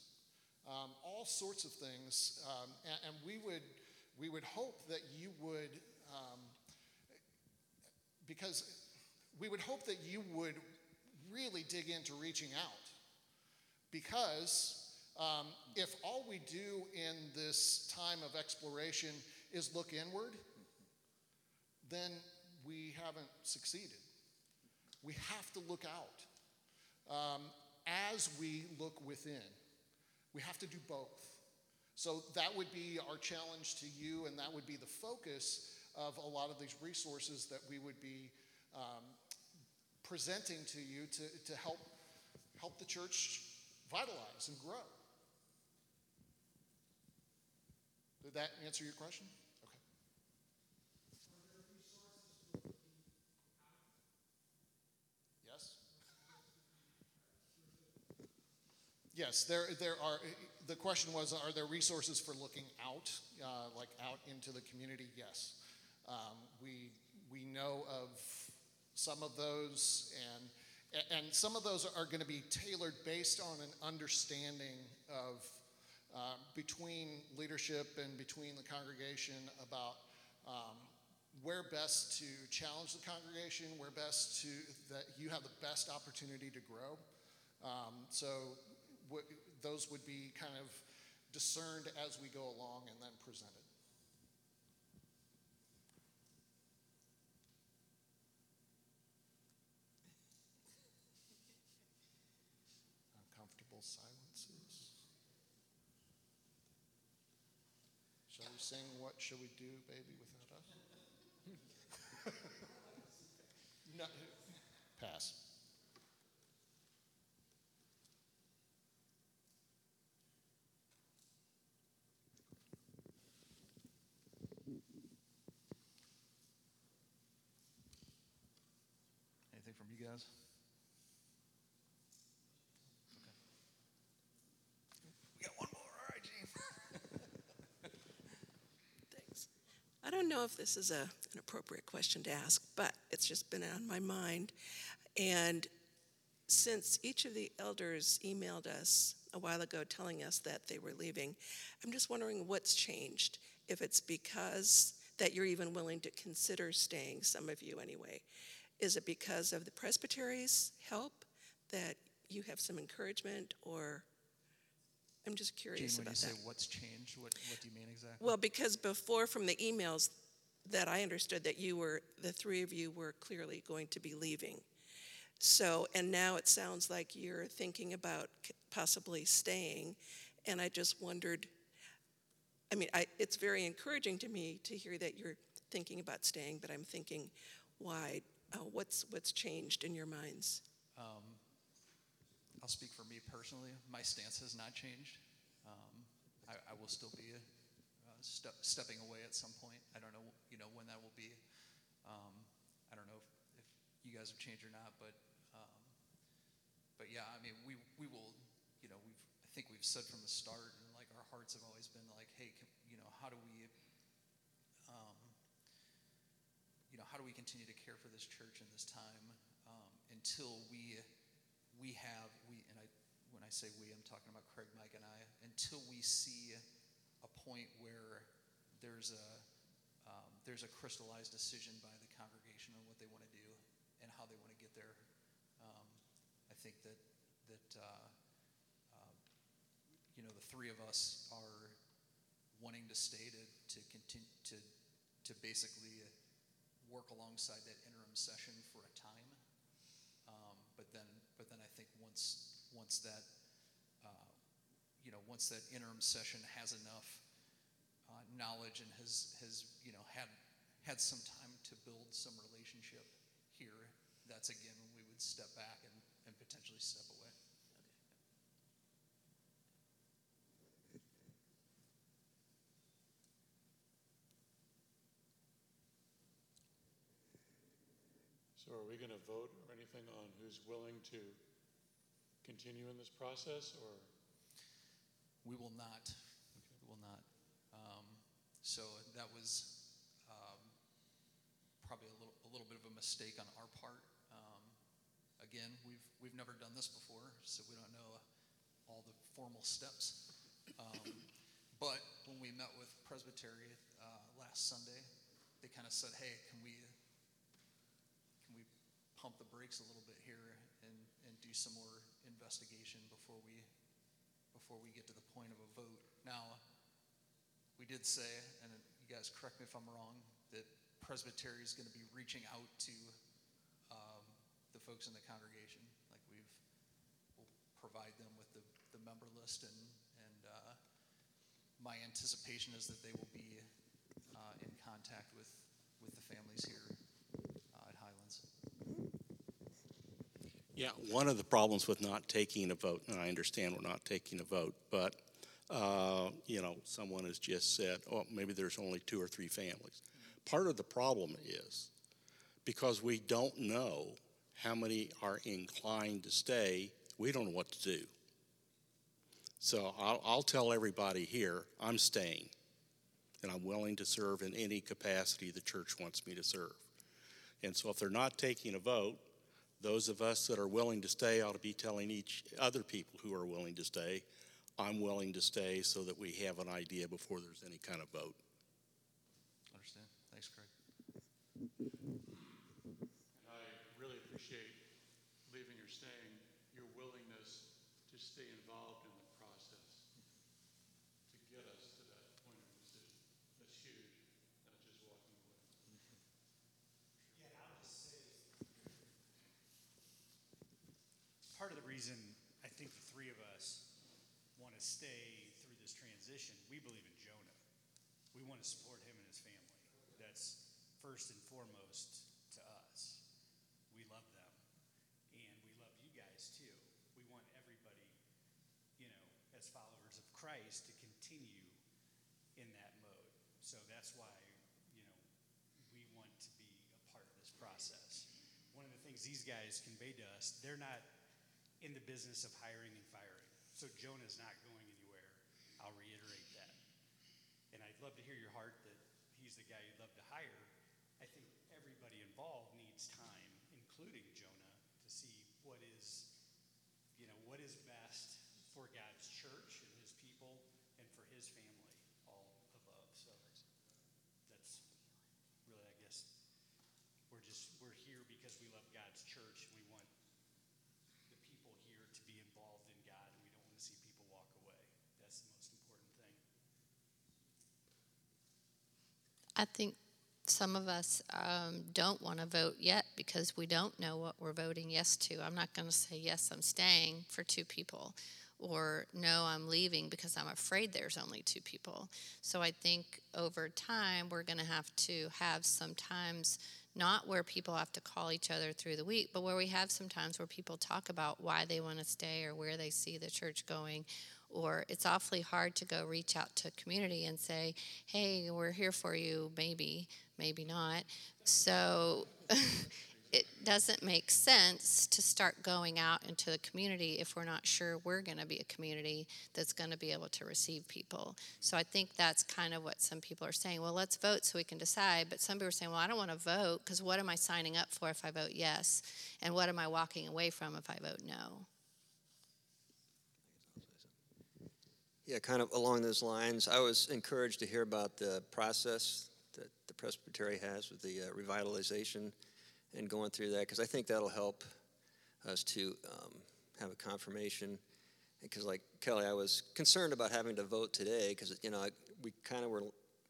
Um, all sorts of things, um, and, and, we would we would hope that you would, um, because we would hope that you would really dig into reaching out, because um, if all we do in this time of exploration is look inward, then we haven't succeeded. We have to look out um, as we look within. We have to do both. So that would be our challenge to you, and that would be the focus of a lot of these resources that we would be um, presenting to you to, to help help the church vitalize and grow. Did that answer your question? Okay. Yes? Yes, there, there are. The question was Are there resources for looking out, uh, like out into the community? Yes. Um, we, we know of some of those, and, and some of those are going to be tailored based on an understanding of uh, between leadership and between the congregation about um, where best to challenge the congregation, where best to that you have the best opportunity to grow. Um, so w- those would be kind of discerned as we go along and then presented. Uncomfortable silences. Shall we sing What Shall We Do, Baby, Without Us? no, pass. Anything from you guys? We got one more. All right, Gene. Thanks. Know if this is a, an appropriate question to ask, but it's just been on my mind. And since each of the elders emailed us a while ago telling us that they were leaving, I'm just wondering what's changed. If it's because that you're even willing to consider staying, some of you anyway. Is it because of the presbytery's help that you have some encouragement, or I'm just curious Gene, when about you that. say what's changed, what, what do you mean exactly? Well, because before from the emails that I understood that you were, the three of you were clearly going to be leaving. So, and now it sounds like you're thinking about possibly staying. And I just wondered, I mean, I, it's very encouraging to me to hear that you're thinking about staying, but I'm thinking, why? Uh, what's, what's changed in your minds? Um, I'll speak for me personally. My stance has not changed. Um, I, I will still be uh, ste- stepping away at some point. I don't know, you know, when that will be. Um, I don't know if, if you guys have changed or not, but um, but yeah, I mean, we we will, you know, we've I think we've said from the start, and like our hearts have always been like, hey, can, you know, how do we, um, you know, how do we continue to care for this church in this time um, until we we have we and I when I say we, I'm talking about Craig, Mike, and I until we see a point where there's a um, there's a crystallized decision by the congregation on what they want to do and how they want to get there. Um, I think that that uh, uh, you know the three of us are wanting to stay to to continue to to basically work alongside that interim session for a time. Um, but then then I think once once that uh, you know once that interim session has enough uh, knowledge and has has you know had had some time to build some relationship here, that's again when we would step back and, and potentially step away. So are we going to vote or anything on who's willing to continue in this process, or? We will not. We will not. Um, so that was um, probably a little, a little bit of a mistake on our part. Um, again, we've we've never done this before, so we don't know all the formal steps. Um, but when we met with Presbytery uh, last Sunday, they kind of said, "Hey, can we pump the brakes a little bit here and and do some more investigation before we before we get to the point of a vote?" Now, we did say, and you guys correct me if I'm wrong, that Presbytery is going to be reaching out to um, the folks in the congregation. Like we've, we'll provide them with the, the member list, and and uh, my anticipation is that they will be uh, in contact with with the families here uh, at Highlands. Yeah, one of the problems with not taking a vote, and I understand we're not taking a vote, but, uh, you know, someone has just said, oh, maybe there's only two or three families. Part of the problem is because we don't know how many are inclined to stay, we don't know what to do. So I'll, I'll tell everybody here, I'm staying, and I'm willing to serve in any capacity the church wants me to serve. And so if they're not taking a vote, those of us that are willing to stay ought to be telling each other people who are willing to stay, I'm willing to stay so that we have an idea before there's any kind of vote. Understand? Thanks, Craig. And I really appreciate leaving or staying, your willingness to stay involved in the process to get us to that point of decision. That's huge, not just walking away. Yeah, I'll just say, part of the reason I think the three of us want to stay through this transition, we believe in Jonah. We want to support him and his family. That's first and foremost to us. We love them. And we love you guys too. We want everybody, you know, as followers of Christ to continue in that mode. So that's why, you know, we want to be a part of this process. One of the things these guys conveyed to us, they're not in the business of hiring and firing. So Jonah's not going anywhere. I'll reiterate that. And I'd love to hear your heart that he's the guy you'd love to hire. I think everybody involved needs time, including Jonah, to see what is, you know, what is best for God's church and his people and for his family, all above. So that's really, I guess, we're just, we're here because we love God's church. We want the people here to be involved in God, and we don't want to see people walk away. That's the most important thing. I think some of us um, don't want to vote yet because we don't know what we're voting yes to. I'm not going to say yes, I'm staying for two people, or no, I'm leaving because I'm afraid there's only two people. So I think over time, we're going to have to have sometimes not where people have to call each other through the week, but where we have sometimes where people talk about why they want to stay or where they see the church going or it's awfully hard to go reach out to a community and say, "Hey, we're here for you." Maybe, maybe not. So it doesn't make sense to start going out into the community if we're not sure we're going to be a community that's going to be able to receive people. So I think that's kind of what some people are saying. Well, let's vote so we can decide. But some people are saying, well, I don't want to vote because what am I signing up for if I vote yes? And what am I walking away from if I vote no? Yeah, kind of along those lines. I was encouraged to hear about the process that the Presbytery has with the uh, revitalization and going through that because I think that'll help us to um, have a confirmation. Because, like Kelly, I was concerned about having to vote today because you know we kind of were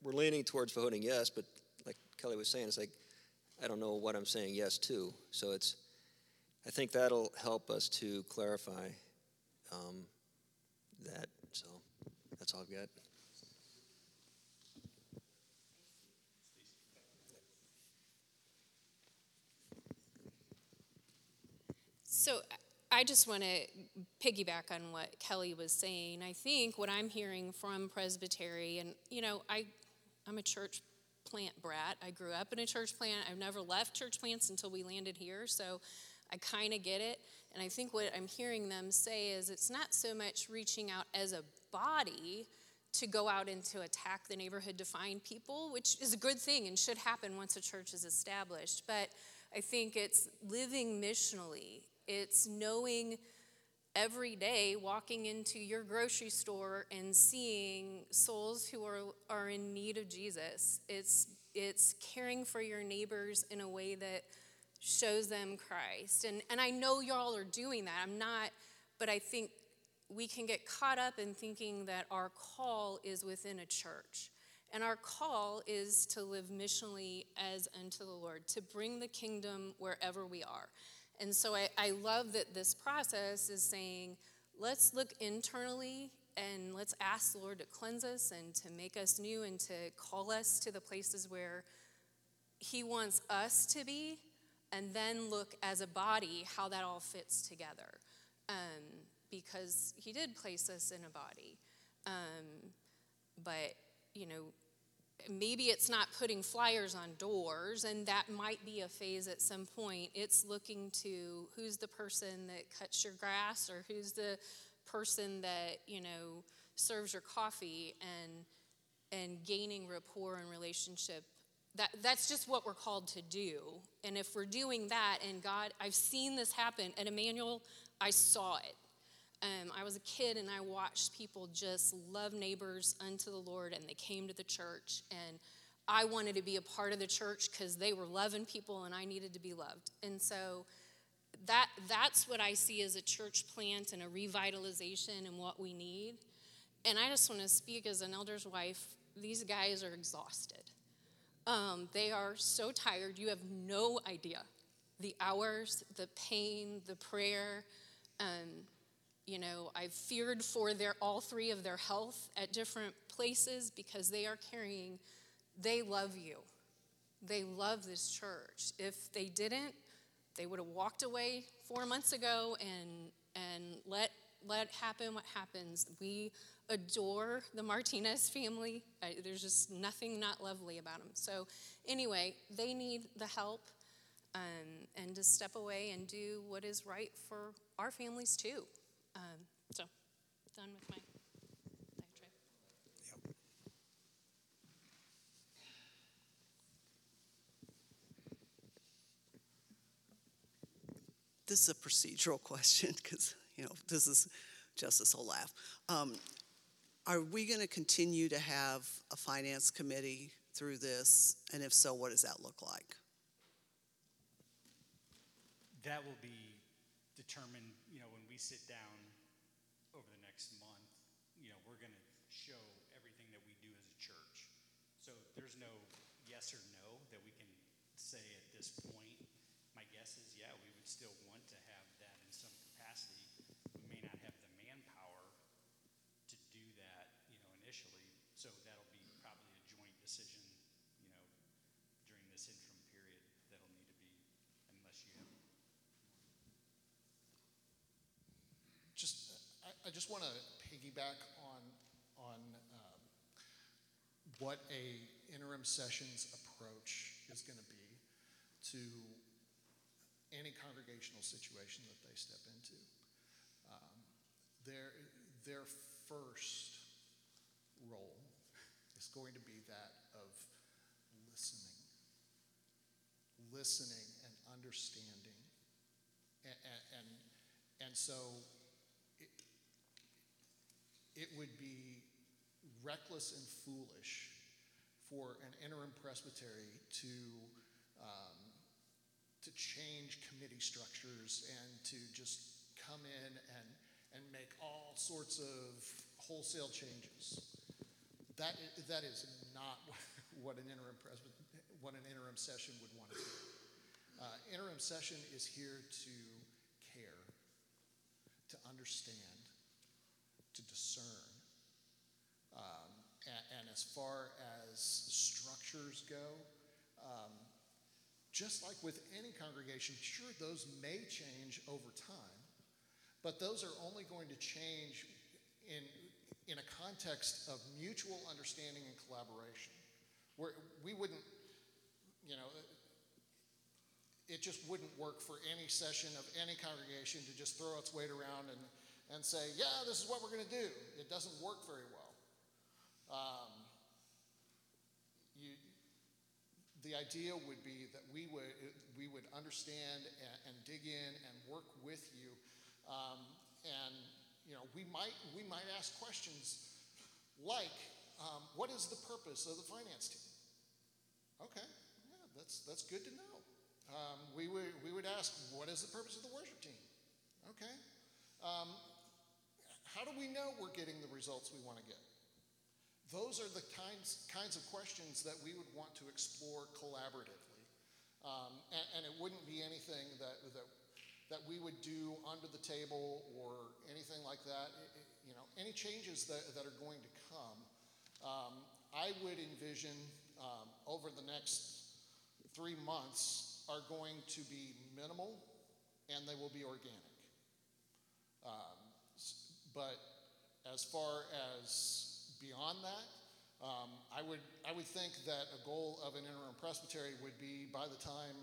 we're leaning towards voting yes, but like Kelly was saying, it's like I don't know what I'm saying yes to. So it's I think that'll help us to clarify um, that. So that's all I've got. So I just want to piggyback on what Kelly was saying. I think what I'm hearing from Presbytery, and you know, I, I'm a church plant brat. I grew up in a church plant. I've never left church plants until we landed here, so I kind of get it. And I think what I'm hearing them say is it's not so much reaching out as a body to go out and to attack the neighborhood to find people, which is a good thing and should happen once a church is established. But I think it's living missionally, it's knowing every day walking into your grocery store and seeing souls who are, are in need of Jesus. It's, it's caring for your neighbors in a way that shows them Christ. And, and I know y'all are doing that. I'm not, but I think we can get caught up in thinking that our call is within a church. And our call is to live missionally as unto the Lord, to bring the kingdom wherever we are. And so I, I love that this process is saying, let's look internally and let's ask the Lord to cleanse us and to make us new and to call us to the places where He wants us to be, and then look as a body how that all fits together. Um, because He did place us in a body. Um, but, you know, maybe it's not putting flyers on doors, and that might be a phase at some point. It's looking to who's the person that cuts your grass, or who's the person that you know serves your coffee, and and gaining rapport and relationship. That that's just what we're called to do. And if we're doing that, and God, I've seen this happen at Emmanuel. I saw it. Um, I was a kid and I watched people just love neighbors unto the Lord, and they came to the church. And I wanted to be a part of the church because they were loving people and I needed to be loved. And so that, that's what I see as a church plant and a revitalization and what we need. And I just want to speak as an elder's wife these guys are exhausted. Um, they are so tired, you have no idea. The hours, the pain, the prayer. Um, you know, I've feared for their all three of their health at different places because they are carrying, they love you. They love this church. If they didn't, they would have walked away four months ago and and let let happen what happens. We adore the Martinez family. I, there's just nothing not lovely about them. So anyway, they need the help um, and to step away and do what is right for our families too. Um, so, done with my. This is a procedural question because, you know, this is Justice will laugh. Um, are we going to continue to have a finance committee through this? And if so, what does that look like? That will be determined, you know, when we sit down over the next month, you know, we're going to show everything that we do as a church. So there's no yes or no that we can say at this point. My guess is, yeah, we would still want to have that in some capacity. We may not have the manpower to do that, you know, initially. So that'll be probably a joint decision, you know, during this interim period that'll need to be, unless you have Just, want to piggyback on, on um, what a interim sessions approach is going to be to any congregational situation that they step into. Um, their, their first role is going to be that of listening, listening and understanding. And, and, and so it would be reckless and foolish for an interim presbytery to um, to change committee structures and to just come in and and make all sorts of wholesale changes. That is, that is not what an interim presbytery what an interim session would want to do. Uh, interim session is here to care, to understand, to discern. Um, and, and, as far as structures go, um, just like with any congregation, sure, those may change over time, but those are only going to change in, in a context of mutual understanding and collaboration. we're, we wouldn't, you know, it just wouldn't work for any session of any congregation to just throw its weight around and, and say, yeah, this is what we're going to do. It doesn't work very well. Um, you, the idea would be that we would, we would understand and, and dig in and work with you. Um, and, you know, we might, we might ask questions like, um, what is the purpose of the finance team? Okay, yeah, that's, that's good to know. Um, we, would, we would ask, what is the purpose of the worship team? Okay. Um, how do we know we're getting the results we want to get? Those are the kinds, kinds of questions that we would want to explore collaboratively. Um, and, and, it wouldn't be anything that, that, that we would do under the table or anything like that. It, you know, any changes that, that are going to come, um, I would envision um, over the next three months are going to be minimal and they will be organic. Um, but as far as beyond that, um, I, would, I would think that a goal of an interim presbytery would be by the time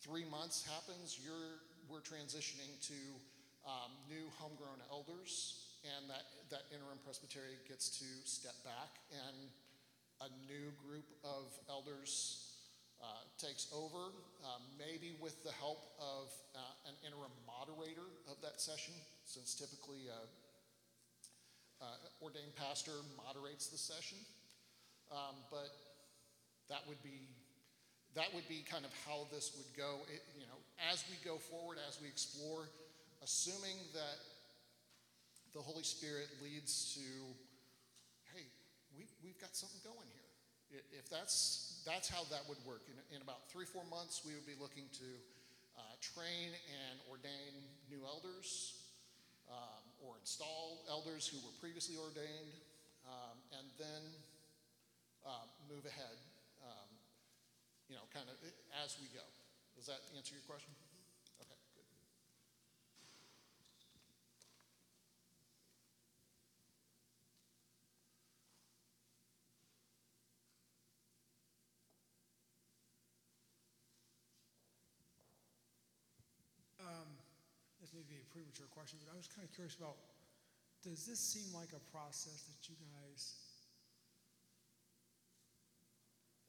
three months happens, you're, we're transitioning to um, new homegrown elders, and that, that interim presbytery gets to step back, and a new group of elders uh, takes over, uh, maybe with the help of uh, an interim moderator of that session, since typically uh, uh, ordained pastor moderates the session. Um, but that would be that would be kind of how this would go. It, you know, as we go forward, as we explore, assuming that the Holy Spirit leads to, hey, we've, we've got something going here. If that's that's how that would work. In, in about three, four months, we would be looking to uh, train and ordain new elders um, or install elders who were previously ordained, um, and then uh, move ahead, um, you know, kind of as we go. Does that answer your question? this may be a premature question, but I was kind of curious about does this seem like a process that you guys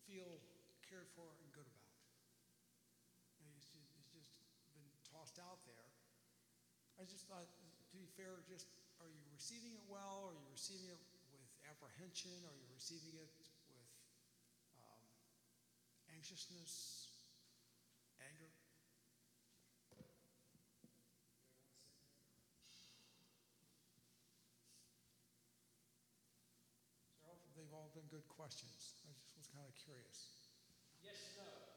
feel cared for and good about? It's just, it's just been tossed out there. I just thought, to be fair, just are you receiving it well? Are you receiving it with apprehension? Are you receiving it with um, anxiousness? been good questions. I just was kind of curious. Yes, no.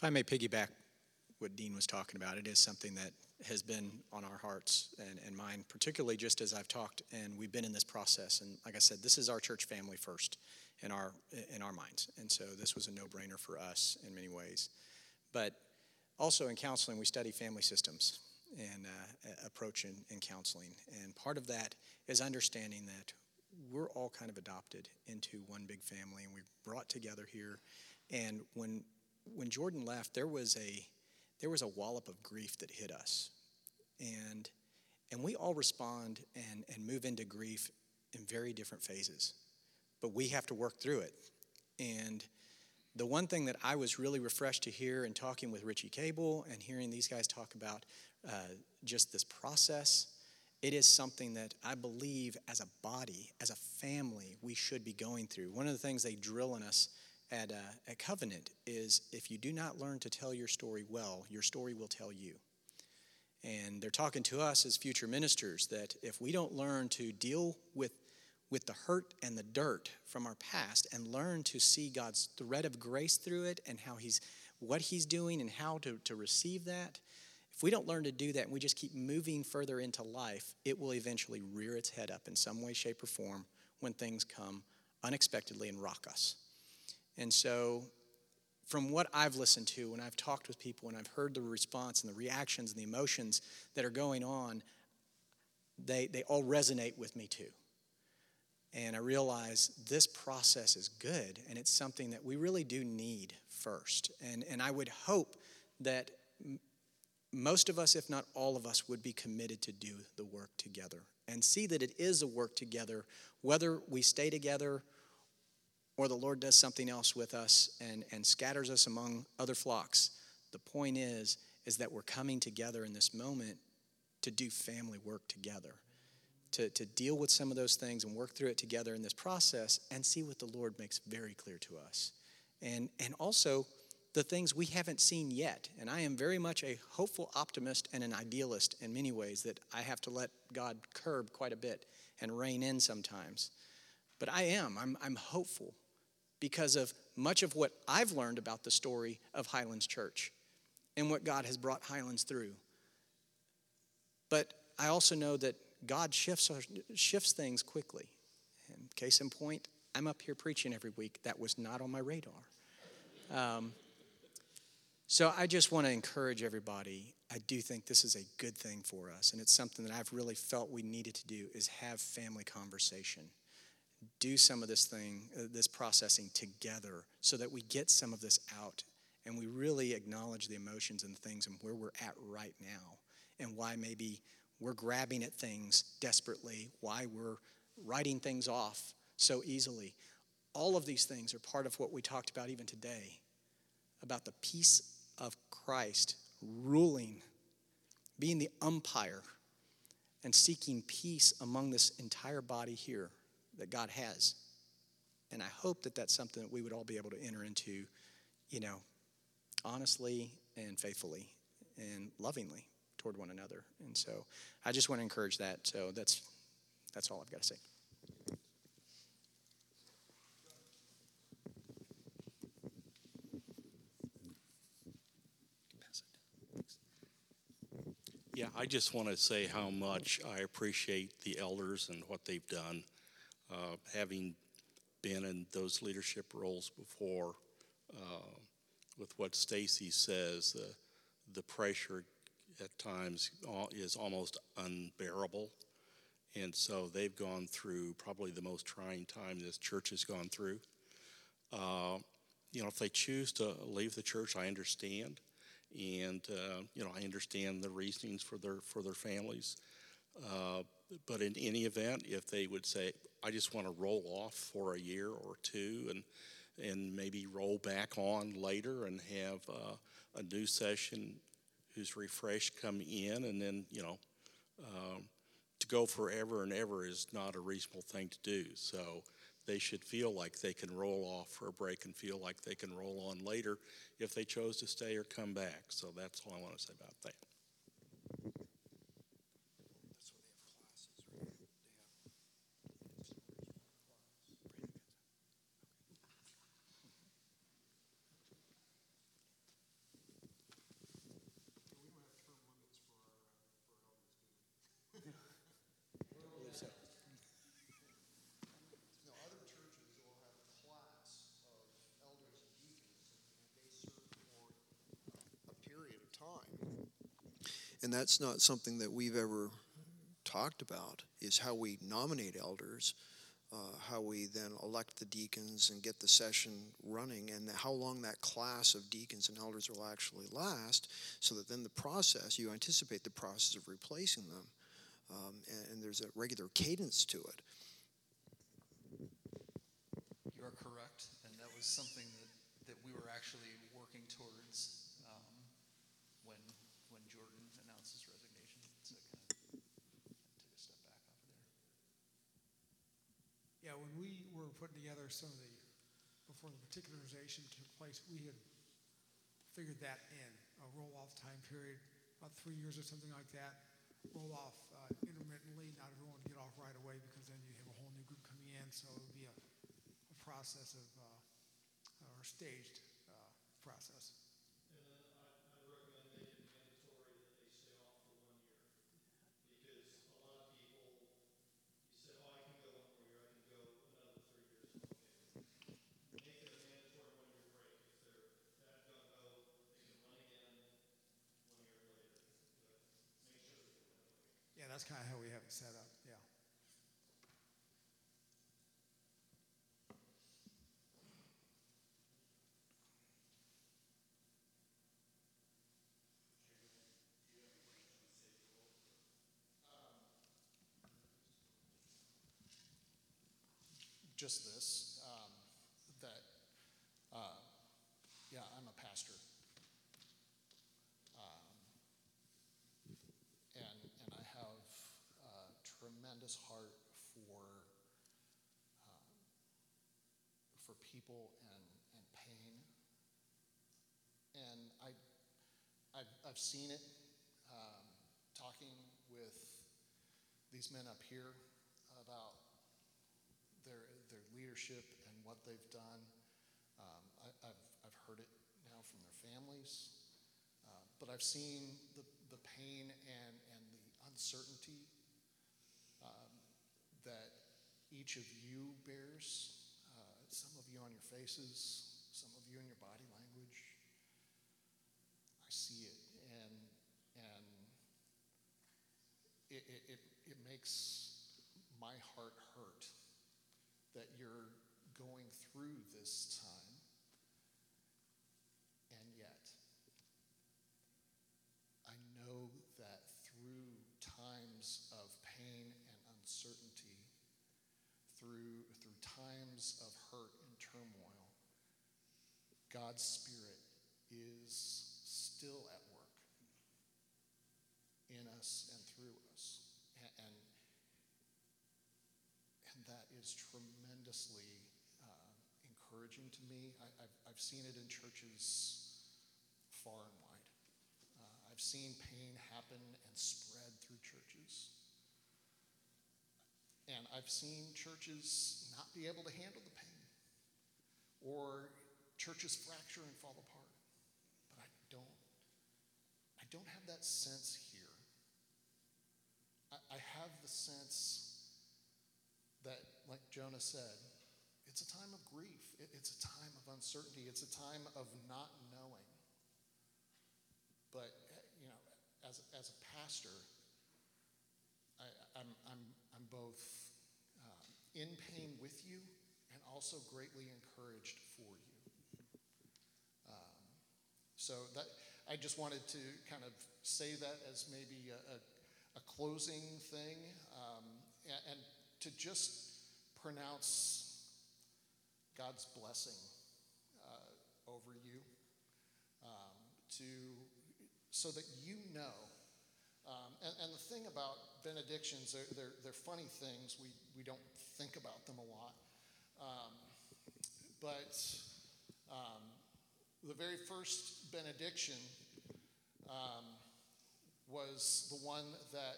If I may piggyback what Dean was talking about, it is something that has been on our hearts and, and mine, particularly just as I've talked and we've been in this process. And like I said, this is our church family first in our in our minds. And so this was a no-brainer for us in many ways. But also in counseling, we study family systems. and uh, approach in, in counseling. And part of that is understanding that we're all kind of adopted into one big family, and we're brought together here. And when when Jordan left, there was a there was a wallop of grief that hit us, and and we all respond and and move into grief in very different phases, but we have to work through it. And the one thing that I was really refreshed to hear in talking with Richie Cable and hearing these guys talk about uh, just this process, it is something that I believe as a body, as a family, we should be going through. One of the things they drill in us at, uh, at Covenant is if you do not learn to tell your story well, your story will tell you. And they're talking to us as future ministers that if we don't learn to deal with with the hurt and the dirt from our past and learn to see God's thread of grace through it and how He's what He's doing and how to, to receive that. If we don't learn to do that and we just keep moving further into life, it will eventually rear its head up in some way, shape, or form when things come unexpectedly and rock us. And so, from what I've listened to, when I've talked with people and I've heard the response and the reactions and the emotions that are going on, they, they all resonate with me too. And I realize this process is good and it's something that we really do need first. And, and I would hope that m- most of us, if not all of us, would be committed to do the work together and see that it is a work together, whether we stay together or the Lord does something else with us and, and scatters us among other flocks. The point is, is that we're coming together in this moment to do family work together to, to deal with some of those things and work through it together in this process and see what the Lord makes very clear to us. And, and also the things we haven't seen yet. And I am very much a hopeful optimist and an idealist in many ways that I have to let God curb quite a bit and rein in sometimes. But I am, I'm, I'm hopeful because of much of what I've learned about the story of Highlands Church and what God has brought Highlands through. But I also know that God shifts, shifts things quickly. And case in point, I'm up here preaching every week. That was not on my radar. Um, so I just want to encourage everybody. I do think this is a good thing for us, and it's something that I've really felt we needed to do is have family conversation. Do some of this thing, uh, this processing together so that we get some of this out and we really acknowledge the emotions and things and where we're at right now and why maybe we're grabbing at things desperately, why we're writing things off so easily. All of these things are part of what we talked about even today about the peace of Christ ruling, being the umpire, and seeking peace among this entire body here that God has. And I hope that that's something that we would all be able to enter into, you know, honestly and faithfully and lovingly toward one another. And so I just want to encourage that. So that's that's all I've got to say. Yeah, I just want to say how much I appreciate the elders and what they've done. Uh, having been in those leadership roles before, uh, with what Stacy says, uh, the pressure at times is almost unbearable. And so they've gone through probably the most trying time this church has gone through. Uh, you know, if they choose to leave the church, I understand, and uh, you know, I understand the reasonings for their for their families. But in any event, if they would say, "I just want to roll off for a year or two, and and maybe roll back on later and have uh, a new session who's refreshed come in, and then you know, um, to go forever and ever is not a reasonable thing to do. So they should feel like they can roll off for a break and feel like they can roll on later if they chose to stay or come back. So that's all I want to say about that. And that's not something that we've ever talked about, is how we nominate elders, uh, how we then elect the deacons and get the session running, and how long that class of deacons and elders will actually last, so that then the process, you anticipate the process of replacing them, um, and, and there's a regular cadence to it. You are correct, and that was something that, that we were actually working towards um, when, when Jordan announced his resignation. So kind of take a step back off of there. Yeah, when we were putting together some of the, before the particularization took place, we had figured that in, a roll-off time period, about three years or something like that. Roll off uh, intermittently, not everyone would get off right away because then you have a whole new group coming in, so it would be a, a process of, uh, or staged uh, process. Yeah, that's kind of how we have it set up, yeah. just this, um, that, uh, yeah, I'm a pastor. Um, and, and I have a tremendous heart for, um, for people and, and pain. And I, I've, I've seen it, um, talking with these men up here about their, their leadership and what they've done. Um, I, have I've heard it now from their families, uh, but I've seen the, the pain and, and the uncertainty that each of you bears, uh, some of you on your faces, some of you in your body language. I see it, and, and it, it, it, it makes my heart hurt that you're going through this time, and yet I know that through times of pain and uncertainty, through, through times of hurt and turmoil, God's Spirit is still at work in us and through us. And, and that is tremendously uh, encouraging to me. I, have I've seen it in churches far and wide. Uh, I've seen pain happen and spread through churches. And I've seen churches not be able to handle the pain, or churches fracture and fall apart. But I don't. I don't have that sense here. I, I have the sense that, like Jonah said, it's a time of grief. It, it's a time of uncertainty. It's a time of not knowing. But, eh, you know, as, as a pastor, I, I'm, I'm, I'm both uh, in pain with you and also greatly encouraged for you. Um, so that I just wanted to kind of say that as maybe a, a, a closing thing um, and, and to just pronounce God's blessing uh, over you um, to so that you know. And, and, the thing about benedictions, they're, they're, they're, funny things. We, we don't think about them a lot. Um, but um, the very first benediction um, was the one that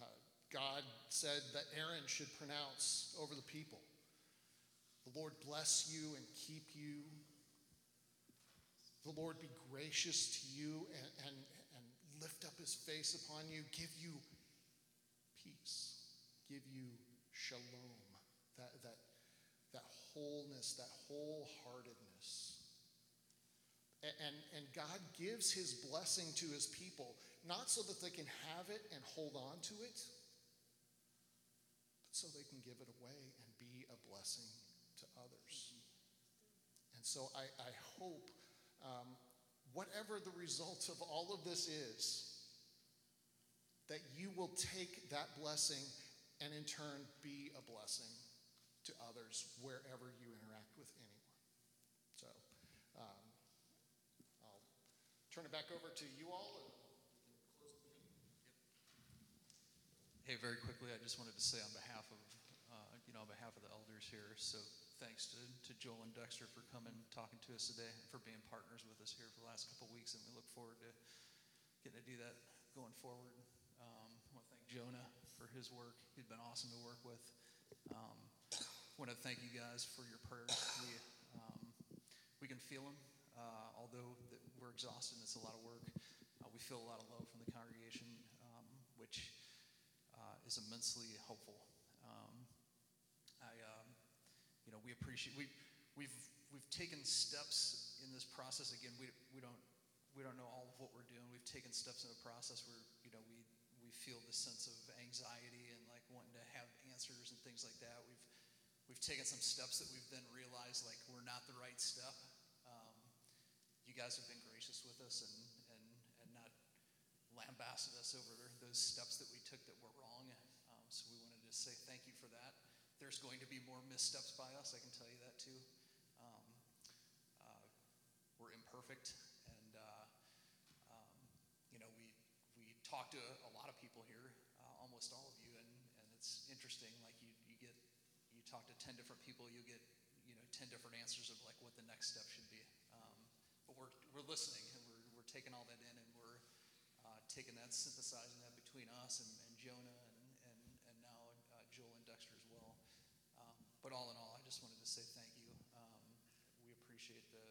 uh, God said that Aaron should pronounce over the people. The Lord bless you and keep you. The Lord be gracious to you and, and lift up his face upon you, give you peace, give you shalom, that, that, that wholeness, that wholeheartedness. And, and, God gives his blessing to his people not so that they can have it and hold on to it, but so they can give it away and be a blessing to others. And so I, I hope, um, whatever the result of all of this is, that you will take that blessing and in turn be a blessing to others wherever you interact with anyone. So um, I'll turn it back over to you all. Hey, very quickly, I just wanted to say on behalf of, uh, you know, on behalf of the elders here, so thanks to, to Joel and Dexter for coming, talking to us today, and for being partners with us here for the last couple weeks, and we look forward to getting to do that going forward. Um, I want to thank Jonah for his work. He's been awesome to work with. Um, want to thank you guys for your prayers. We, um, we can feel them, uh, although that we're exhausted and it's a lot of work. Uh, we feel a lot of love from the congregation, um, which uh, is immensely helpful. Um, I, um, you know, we appreciate we we've we've taken steps in this process. Again, we we don't we don't know all of what we're doing. We've taken steps in the process where you know we we feel this sense of anxiety and like wanting to have answers and things like that. We've we've taken some steps that we've then realized like we're not the right step. Um, you guys have been gracious with us and and and not lambasted us over those steps that we took that were wrong. Um, so we wanted to say thank you for that. There's going to be more missteps by us. I can tell you that too. Um, uh, we're imperfect, and uh, um, you know we we talk to a, a lot of people here, uh, almost all of you, and and it's interesting. Like you you get you talk to ten different people, you get you know ten different answers of like what the next step should be. Um, but we're we're listening and we're we're taking all that in and we're uh, taking that, synthesizing that between us and, and Jonah and, and, and now uh, Joel and Dexter as well. Um, but all in all, I just wanted to say thank you. Um, we appreciate the,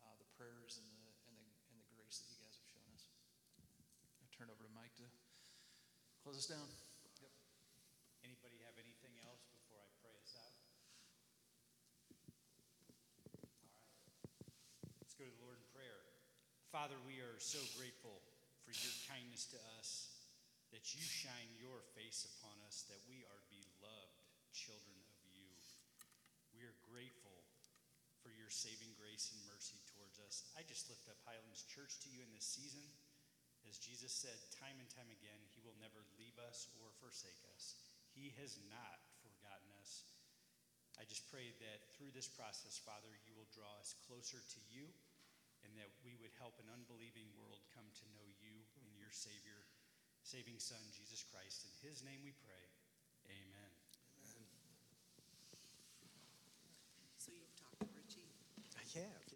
uh, the prayers and the, and, the, and the grace that you guys have shown us. I turn over to Mike to close us down. Yep. Anybody have anything else before I pray us out? All right. Let's go to the Lord in prayer. Father, we are so grateful for your kindness to us, that you shine your face upon us, that we are beloved children of you. We are grateful for your saving grace and mercy towards us. I just lift up Highlands Church to you in this season. As Jesus said time and time again, he will never leave us or forsake us. He has not forgotten us. I just pray that through this process, Father, you will draw us closer to you and that we would help an unbelieving world come to know you and your Savior, saving Son, Jesus Christ. In his name we pray. Amen. So